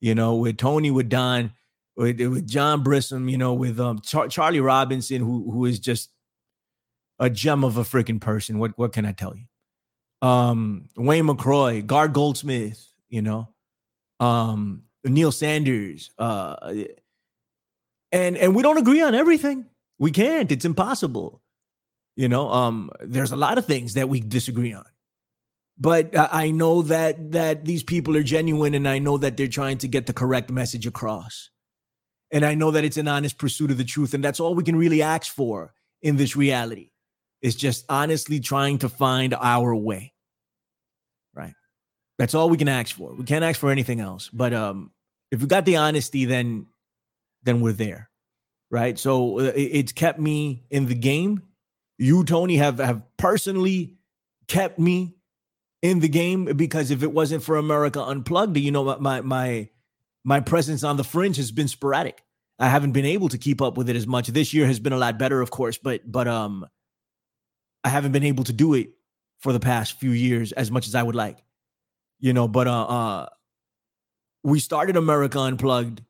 you know, with Tony, with Don, with, with John Brissom, you know, with um Char- Charlie Robinson, who who is just a gem of a freaking person. What what can I tell you? Um, Wayne McRoy, Gard Goldsmith, you know, um, Neil Sanders, uh, and and we don't agree on everything. We can't. It's impossible. You know, um, there's a lot of things that we disagree on but I know that that these people are genuine, and I know that they're trying to get the correct message across, and I know that it's an honest pursuit of the truth, and that's all we can really ask for in this reality, is just honestly trying to find our way. Right, that's all we can ask for. We can't ask for anything else. But um, if we got the honesty, then then we're there, right? So uh, it's kept me in the game. You, Tony, have have personally kept me in the game because if it wasn't for America Unplugged, you know, my my my presence on the fringe has been sporadic. I haven't been able to keep up with it as much. This year has been a lot better, of course, but but um I haven't been able to do it for the past few years as much as I would like. You know, but uh uh we started America Unplugged.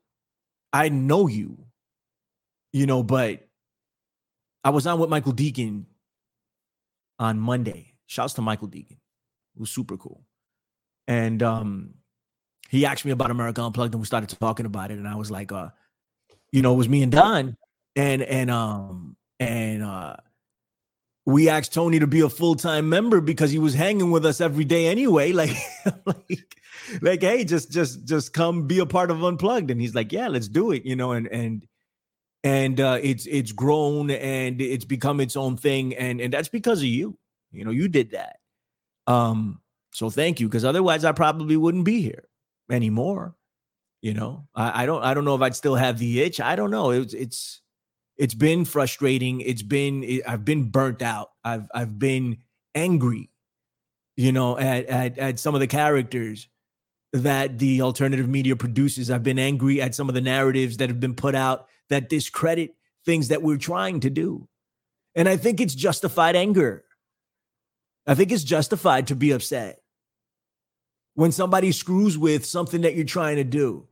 I know you, you know, but I was on with Michael Deacon on Monday. Shouts to Michael Deacon was super cool. And um, he asked me about America Unplugged, and we started talking about it. And I was like, uh, you know, it was me and Don, and and um and uh, we asked Tony to be a full time member because he was hanging with us every day anyway. Like, like, like, hey, just just just come be a part of Unplugged. And he's like, yeah, let's do it. You know, and and and uh, it's it's grown and it's become its own thing, and and that's because of you. You know, you did that. Um, so thank you, because otherwise I probably wouldn't be here anymore. You know, I, I, don't I don't know if I'd still have the itch. I don't know. It's it's it's been frustrating. It's been I've been burnt out. I've I've been angry, you know, at, at at some of the characters that the alternative media produces. I've been angry at some of the narratives that have been put out that discredit things that we're trying to do. And I think it's justified anger. I think it's justified to be upset when somebody screws with something that you're trying to do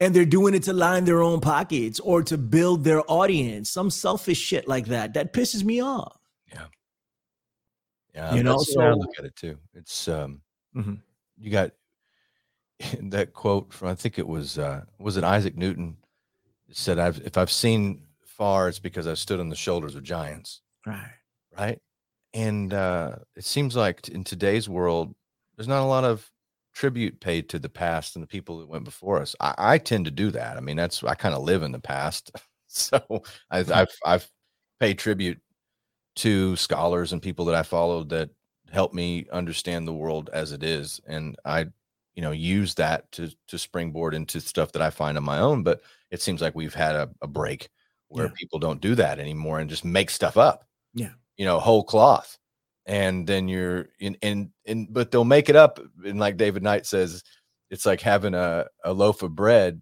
and they're doing it to line their own pockets or to build their audience, some selfish shit like that. That pisses me off. Yeah. Yeah. You know, so I look at it too. It's, um, mm-hmm. you got that quote from, I think it was, uh, was it Isaac Newton? It said, I've, if I've seen far, it's because I stood on the shoulders of giants. Right. Right and uh, it seems like in today's world, there's not a lot of tribute paid to the past and the people that went before us. I, I tend to do that. I mean, that's I kind of live in the past, so I, have mm-hmm. I've, I've paid tribute to scholars and people that I followed that helped me understand the world as it is, and I, you know, use that to to springboard into stuff that I find on my own. But it seems like we've had a, a break where yeah. people don't do that anymore and just make stuff up. Yeah you know, whole cloth. And then you're in, in, in, but they'll make it up. And like David Knight says, it's like having a, a loaf of bread,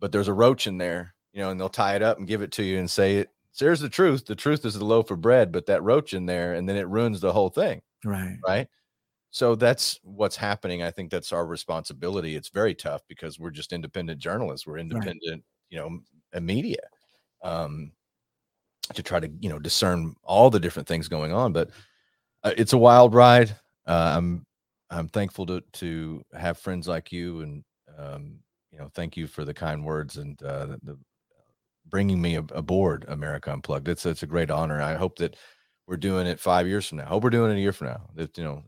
but there's a roach in there, you know, and they'll tie it up and give it to you and say it. So here's the truth. The truth is the loaf of bread, but that roach in there, and then it ruins the whole thing. Right. Right. So that's what's happening. I think that's our responsibility. It's very tough because we're just independent journalists. We're independent, right. you know, media. Um, to try to you know discern all the different things going on. But uh, it's a wild ride. Uh, I'm I'm thankful to to have friends like you, and um, you know, thank you for the kind words and uh, the, the bringing me aboard America Unplugged. It's it's a great honor. I hope that we're doing it five years from now. I hope we're doing it a year from now. That you know,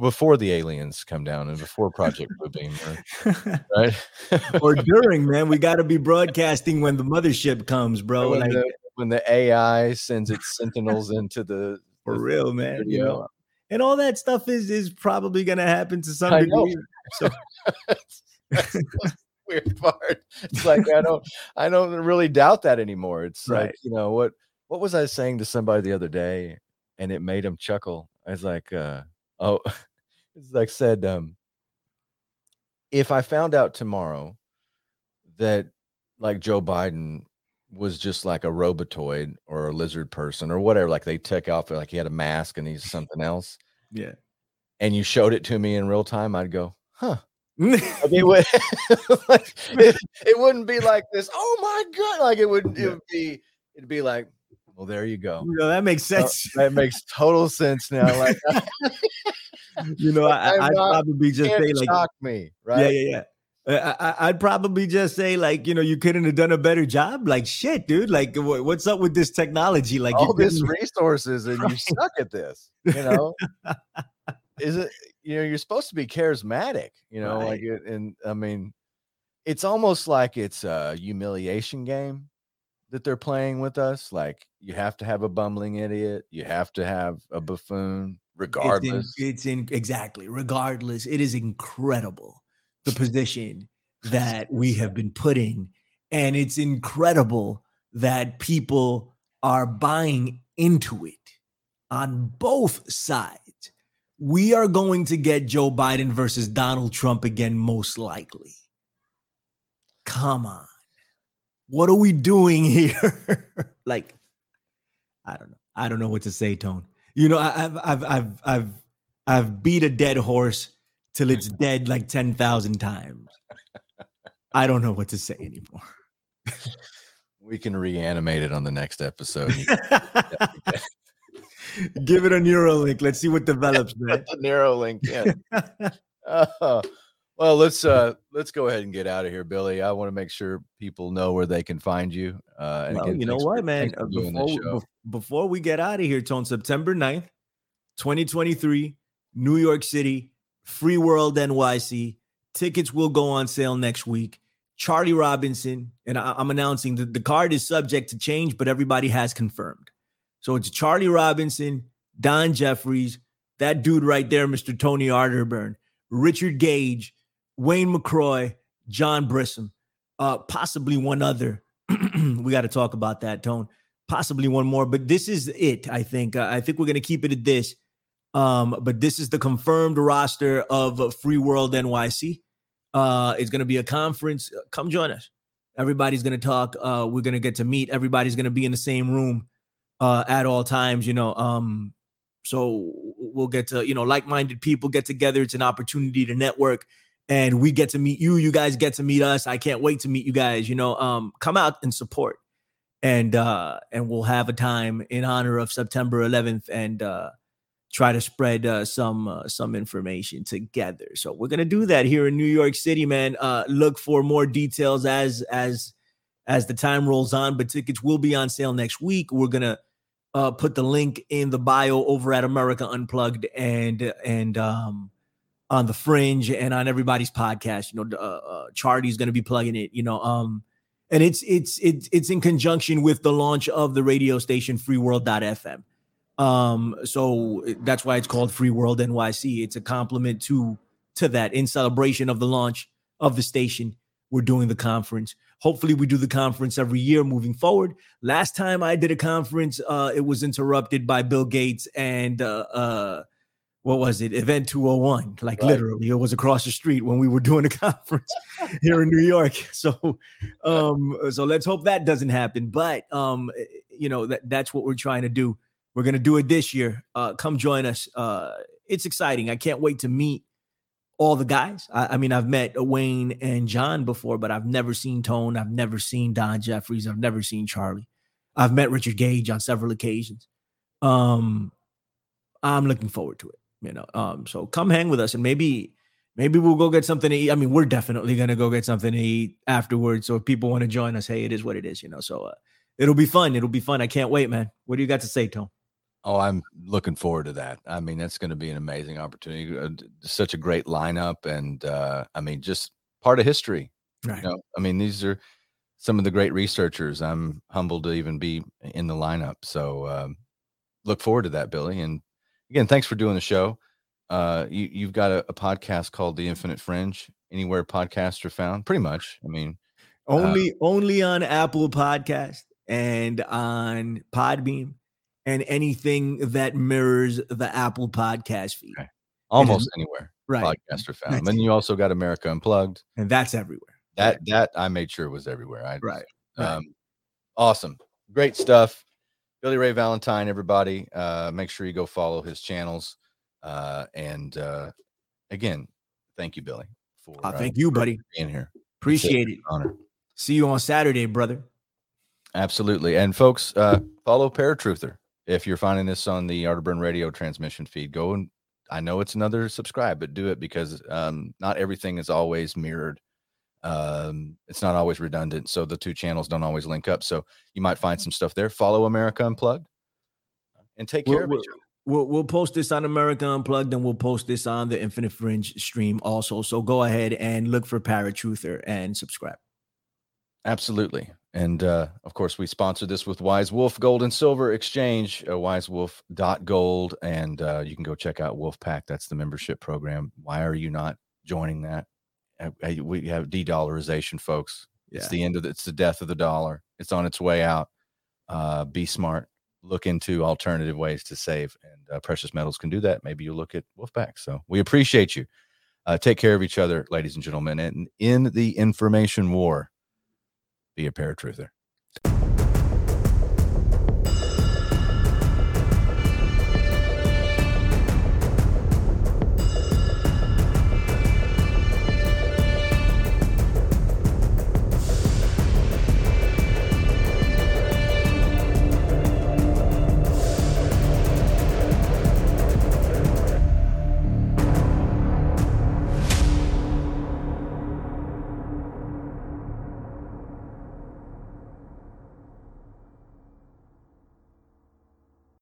before the aliens come down and before Project Bluebeam, right? or during, man. We got to be broadcasting when the mothership comes, bro. When, like, the, when the AI sends its sentinels into the for real, man. Video. You know, and all that stuff is is probably going to happen to some I degree. So. weird part. It's like I don't I don't really doubt that anymore. It's right. like, you know, what what was I saying to somebody the other day and it made him chuckle. I was like, uh, oh, it's like said, um, if I found out tomorrow that like Joe Biden was just like a robotoid or a lizard person or whatever. Like they took off like he had a mask and he's something else. Yeah. And you showed it to me in real time, I'd go, huh. it, would, like, it, it, wouldn't be like this. Oh my god! Like it would, it would be, it'd be like, Well, there you go. You know, that makes Uh, sense. that makes total sense now. Like, you know, I, not- probably just can't say like, shock me, right? yeah, yeah. Uh, I, I'd probably just say like, you know, you couldn't have done a better job. Like, shit, dude. Like, wha- what's up with this technology? Like, All this resources, and you suck at this. You know, is it? You know, you're supposed to be charismatic. You know, like, it, and I mean, it's almost like it's a humiliation game that they're playing with us. Like, you have to have a bumbling idiot. You have to have a buffoon, regardless. It's in, it's in exactly. Regardless, it is incredible the position that we have been put in, and it's incredible that people are buying into it on both sides. We are going to get Joe Biden versus Donald Trump again, most likely. Come on. What are we doing here? like, I don't know. I don't know what to say, Tone. You know, I've I've I've I've I've beat a dead horse till it's dead like 10,000 times. I don't know what to say anymore. we can reanimate it on the next episode. Give it a Neuralink. Let's see what develops. Put the Neuralink in. Uh, well, let's uh let's go ahead and get out of here, Billy. I want to make sure people know where they can find you. Uh, and well, again, you know what, for- man? Uh, Before, we- before we get out of here, Tone, September 9th, 2023, New York City, Free World NYC. Tickets will go on sale next week. Charlie Robinson, and I, am announcing that the card is subject to change, but everybody has confirmed. So it's Charlie Robinson, Don Jeffries, that dude right there, Mr. Tony Arterburn, Richard Gage, Wayne McRoy, John Brissom, uh, possibly one other. we got to talk about that, Tone. Possibly one more, but this is it. I think. Uh, I think we're gonna keep it at this. Um, but this is the confirmed roster of Free World NYC. Uh, it's gonna be a conference. Uh, Come join us. Everybody's gonna talk. Uh, we're gonna get to meet. Everybody's gonna be in the same room uh, at all times. You know. Um, so we'll get to you know like-minded people get together. It's an opportunity to network and we get to meet you you guys get to meet us i can't wait to meet you guys you know um come out and support and uh and we'll have a time in honor of september 11th and uh try to spread uh, some uh, some information together. So we're gonna do that here in new york city man. Uh look for more details as as as the time rolls on but tickets will be on sale next week. We're gonna uh put the link in the bio over at america unplugged and and um on the fringe and on everybody's podcast. You know uh, uh charlie's to be plugging it you know um and it's it's it's it's in conjunction with the launch of the radio station freeworld.fm um so that's why it's called free world nyc it's a compliment to to that in celebration of the launch of the station we're doing the conference hopefully we do the conference every year moving forward last time i did a conference uh it was interrupted by bill gates and uh uh what was it? Event 201. Like Right. literally, it was across the street when we were doing a conference here in New York. So um, so let's hope that doesn't happen. But um, you know, that that's what we're trying to do. We're gonna do it this year. Uh, come join us. Uh, it's exciting. I can't wait to meet all the guys. I, I mean, I've met Wayne and John before, but I've never seen Tone. I've never seen Don Jeffries. I've never seen Charlie. I've met Richard Gage on several occasions. Um, I'm looking forward to it. You know, um, so come hang with us, and maybe maybe we'll go get something to eat. I mean, we're definitely gonna go get something to eat afterwards. So if people want to join us, hey, it is what it is. You know, so uh, it'll be fun. It'll be fun. I can't wait, man. What do you got to say, Tone? Oh, I'm looking forward to that. I mean, that's going to be an amazing opportunity. Uh, Such a great lineup, and uh, I mean, just part of history. Right. You know, I mean, these are some of the great researchers. I'm humbled to even be in the lineup. So um, look forward to that, Billy. And again, thanks for doing the show. Uh, you, you've got a, a podcast called The Infinite Fringe. Anywhere podcasts are found, pretty much. I mean, Only only on Apple Podcast and on Podbean and anything that mirrors the Apple Podcast feed. Okay. almost anywhere Right. podcasts are found. That's Then you also got America Unplugged. And that's everywhere. That that I made sure was everywhere. I Right. right. Um, awesome. Great stuff. Billy Ray Valentine, everybody. Uh, make sure you go follow his channels. Uh, and uh, again, thank you, Billy, for Uh, uh, thank you, for buddy. being here. Appreciate it. Honor. See you on Saturday, brother. Absolutely. And folks, uh, follow Paratruther. If you're finding this on the Arterburn Radio transmission feed, go and I know it's another subscribe, but do it because um, not everything is always mirrored. Um, it's not always redundant, so the two channels don't always link up. So you might find some stuff there. Follow America Unplugged and take care We'll, of each other. we'll, we'll post this on America Unplugged, and we'll post this on the Infinite Fringe stream also. So go ahead and look for Paratruther and subscribe. Absolutely. And uh, of course, we sponsor this with Wise Wolf Gold and Silver Exchange, uh, wisewolf.gold. And uh, you can go check out Wolfpack. That's the membership program. Why are you not joining that? Uh, we have de dollarization, folks. It's the end of the, it's the death of the dollar. It's on its way out. Uh, be smart. Look into alternative ways to save, and uh, precious metals can do that. Maybe you look at Wolfpack. So we appreciate you. Uh, take care of each other, ladies and gentlemen. And in the information war, be a paratruther.